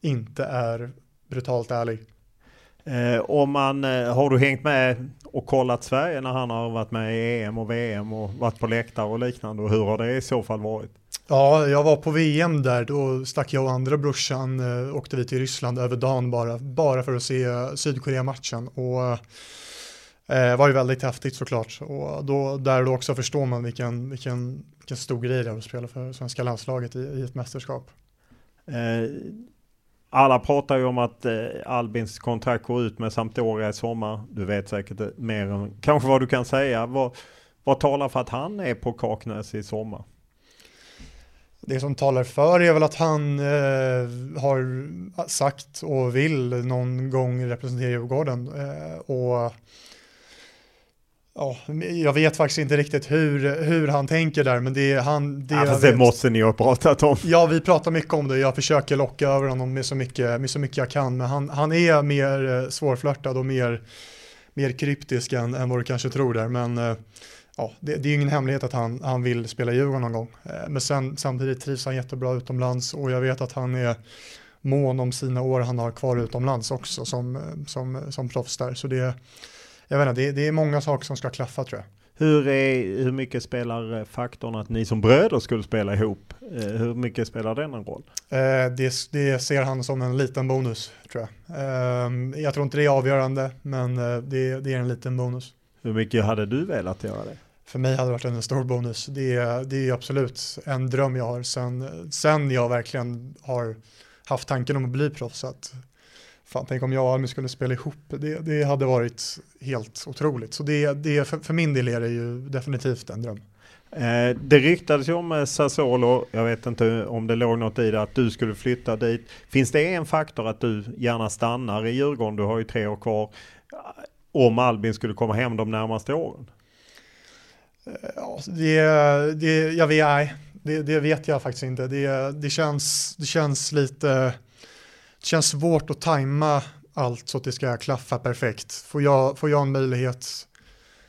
inte är brutalt ärlig. Eh, om man, har du hängt med och kollat Sverige när han har varit med i EM och VM och varit på läktare och liknande och hur har det i så fall varit? Ja, jag var på VM där, då stack jag och andra brorsan, eh, åkte vi till Ryssland över dagen bara, bara för att se Sydkorea-matchen. Och Eh, var ju väldigt häftigt såklart och då, där då också förstår man vilken, vilken, vilken stor grej det är att spela för svenska landslaget i, i ett mästerskap. Eh, alla pratar ju om att eh, Albins kontrakt går ut med Sampdoria i sommar. Du vet säkert mer än kanske vad du kan säga. Vad, vad talar för att han är på Kaknäs i sommar? Det som talar för är väl att han eh, har sagt och vill någon gång representera Djurgården. Eh, och Ja, jag vet faktiskt inte riktigt hur, hur han tänker där, men det är han... Det, ja, fast det måste ni ha pratat om. Ja, vi pratar mycket om det. Jag försöker locka över honom med så mycket, med så mycket jag kan, men han, han är mer eh, svårflörtad och mer, mer kryptisk än, än vad du kanske tror där. Men eh, ja, det, det är ingen hemlighet att han, han vill spela Djurgården någon gång. Eh, men sen, samtidigt trivs han jättebra utomlands och jag vet att han är mån om sina år han har kvar utomlands också som, som, som proffs där. Så det jag vet inte, det, det är många saker som ska klaffa tror jag. Hur, är, hur mycket spelar eh, faktorn att ni som bröder skulle spela ihop? Eh, hur mycket spelar den en roll? Eh, det, det, ser han som en liten bonus tror jag. Eh, jag tror inte det är avgörande, men det, det, är en liten bonus. Hur mycket hade du velat göra det? För mig hade det varit en stor bonus. Det, det är absolut en dröm jag har sen, sen jag verkligen har haft tanken om att bli proffs. Att fan, tänk om jag och Almi skulle spela ihop. Det, det hade varit helt otroligt. Så det, det, för, för min del är det ju definitivt en dröm. Eh, det ryktades ju om eh, Sassuolo, jag vet inte om det låg något i det, att du skulle flytta dit. Finns det en faktor att du gärna stannar i Djurgården, du har ju tre år kvar, om Albin skulle komma hem de närmaste åren? Eh, ja, det, det, jag vet, det, det vet jag faktiskt inte. Det, det, känns, det känns lite känns svårt att tajma allt så att det ska klaffa perfekt. Får jag, får jag en möjlighet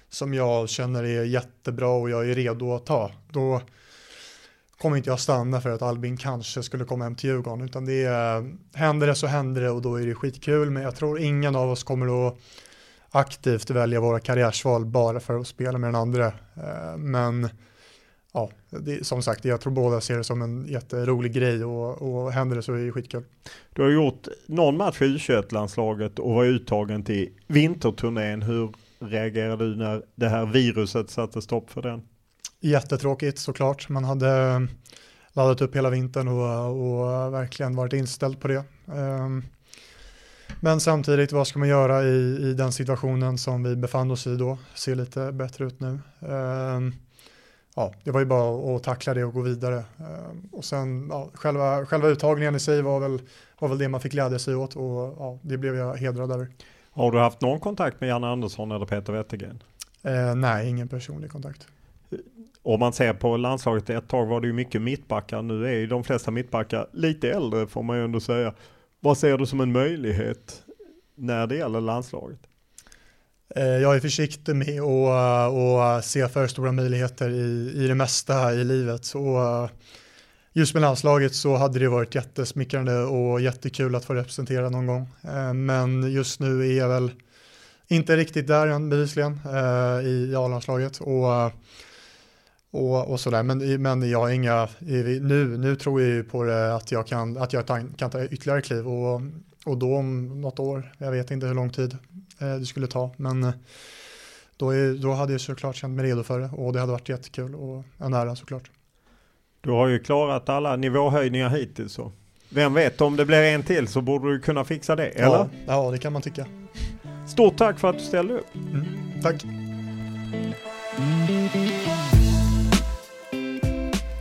som jag känner är jättebra och jag är redo att ta, då kommer inte jag stanna för att Albin kanske skulle komma hem till Djurgården, utan det är, händer det så händer det och då är det skitkul, men jag tror ingen av oss kommer att aktivt välja våra karriärsval bara för att spela med den andra. Eh, men ja, det, som sagt, jag tror båda ser det som en jätterolig grej och, och händer det så är det skitkul. Du har gjort någon match i U21-landslaget och var uttagen till vinterturnén. Hur reagerade du när det här viruset satte stopp för den? Jättetråkigt såklart. Man hade laddat upp hela vintern och, och verkligen varit inställd på det. Um, men samtidigt, vad ska man göra i, i den situationen som vi befann oss i då? Ser lite bättre ut nu. Ja, det var ju bara att tackla det och gå vidare. Um, och sen, ja, själva, själva uttagningen i sig var väl, var väl det man fick glädja sig åt och ja, det blev jag hedrad över. Har du haft någon kontakt med Janne Andersson eller Peter Wettergren? Uh, nej, ingen personlig kontakt. Om man ser på landslaget, ett tag var det ju mycket mittbackar. Nu är ju de flesta mittbackar lite äldre får man ju ändå säga. Vad ser du som en möjlighet när det gäller landslaget? Eh, jag är försiktig med eh, att se för stora möjligheter i, i det mesta i livet. Och eh, just med landslaget så hade det varit jättesmickrande och jättekul att få representera någon gång. Men just nu är jag väl inte riktigt där än bevisligen i A-landslaget. Och och, och sådär. Men, men jag har inga, nu, nu tror jag ju på det att jag kan, att jag kan ta ytterligare kliv och, och då om något år, jag vet inte hur lång tid eh, det skulle ta, men eh, då, är, då hade jag såklart känt mig redo för det och det hade varit jättekul och en ära såklart. Du har ju klarat alla nivåhöjningar hittills så. Vem vet, om det blir en till så borde du kunna fixa det, eller? Ja, ja det kan man tycka. Stort tack för att du ställde upp. Mm, tack.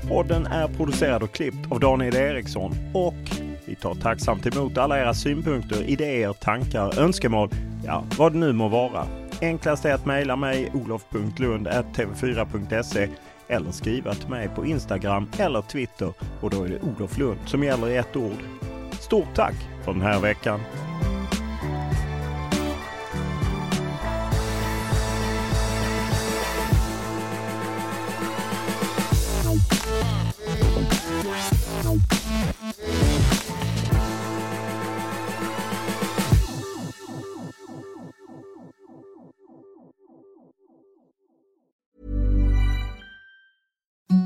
Podden är producerad och klippt av Daniel Eriksson och vi tar tacksamt emot alla era synpunkter, idéer, tankar, önskemål, ja vad det nu må vara. Enklast är att mejla mig olof.lund.tv4.se eller skriva till mig på Instagram eller Twitter och då är det Olof Lund som gäller i ett ord. Stort tack för den här veckan! Thank you.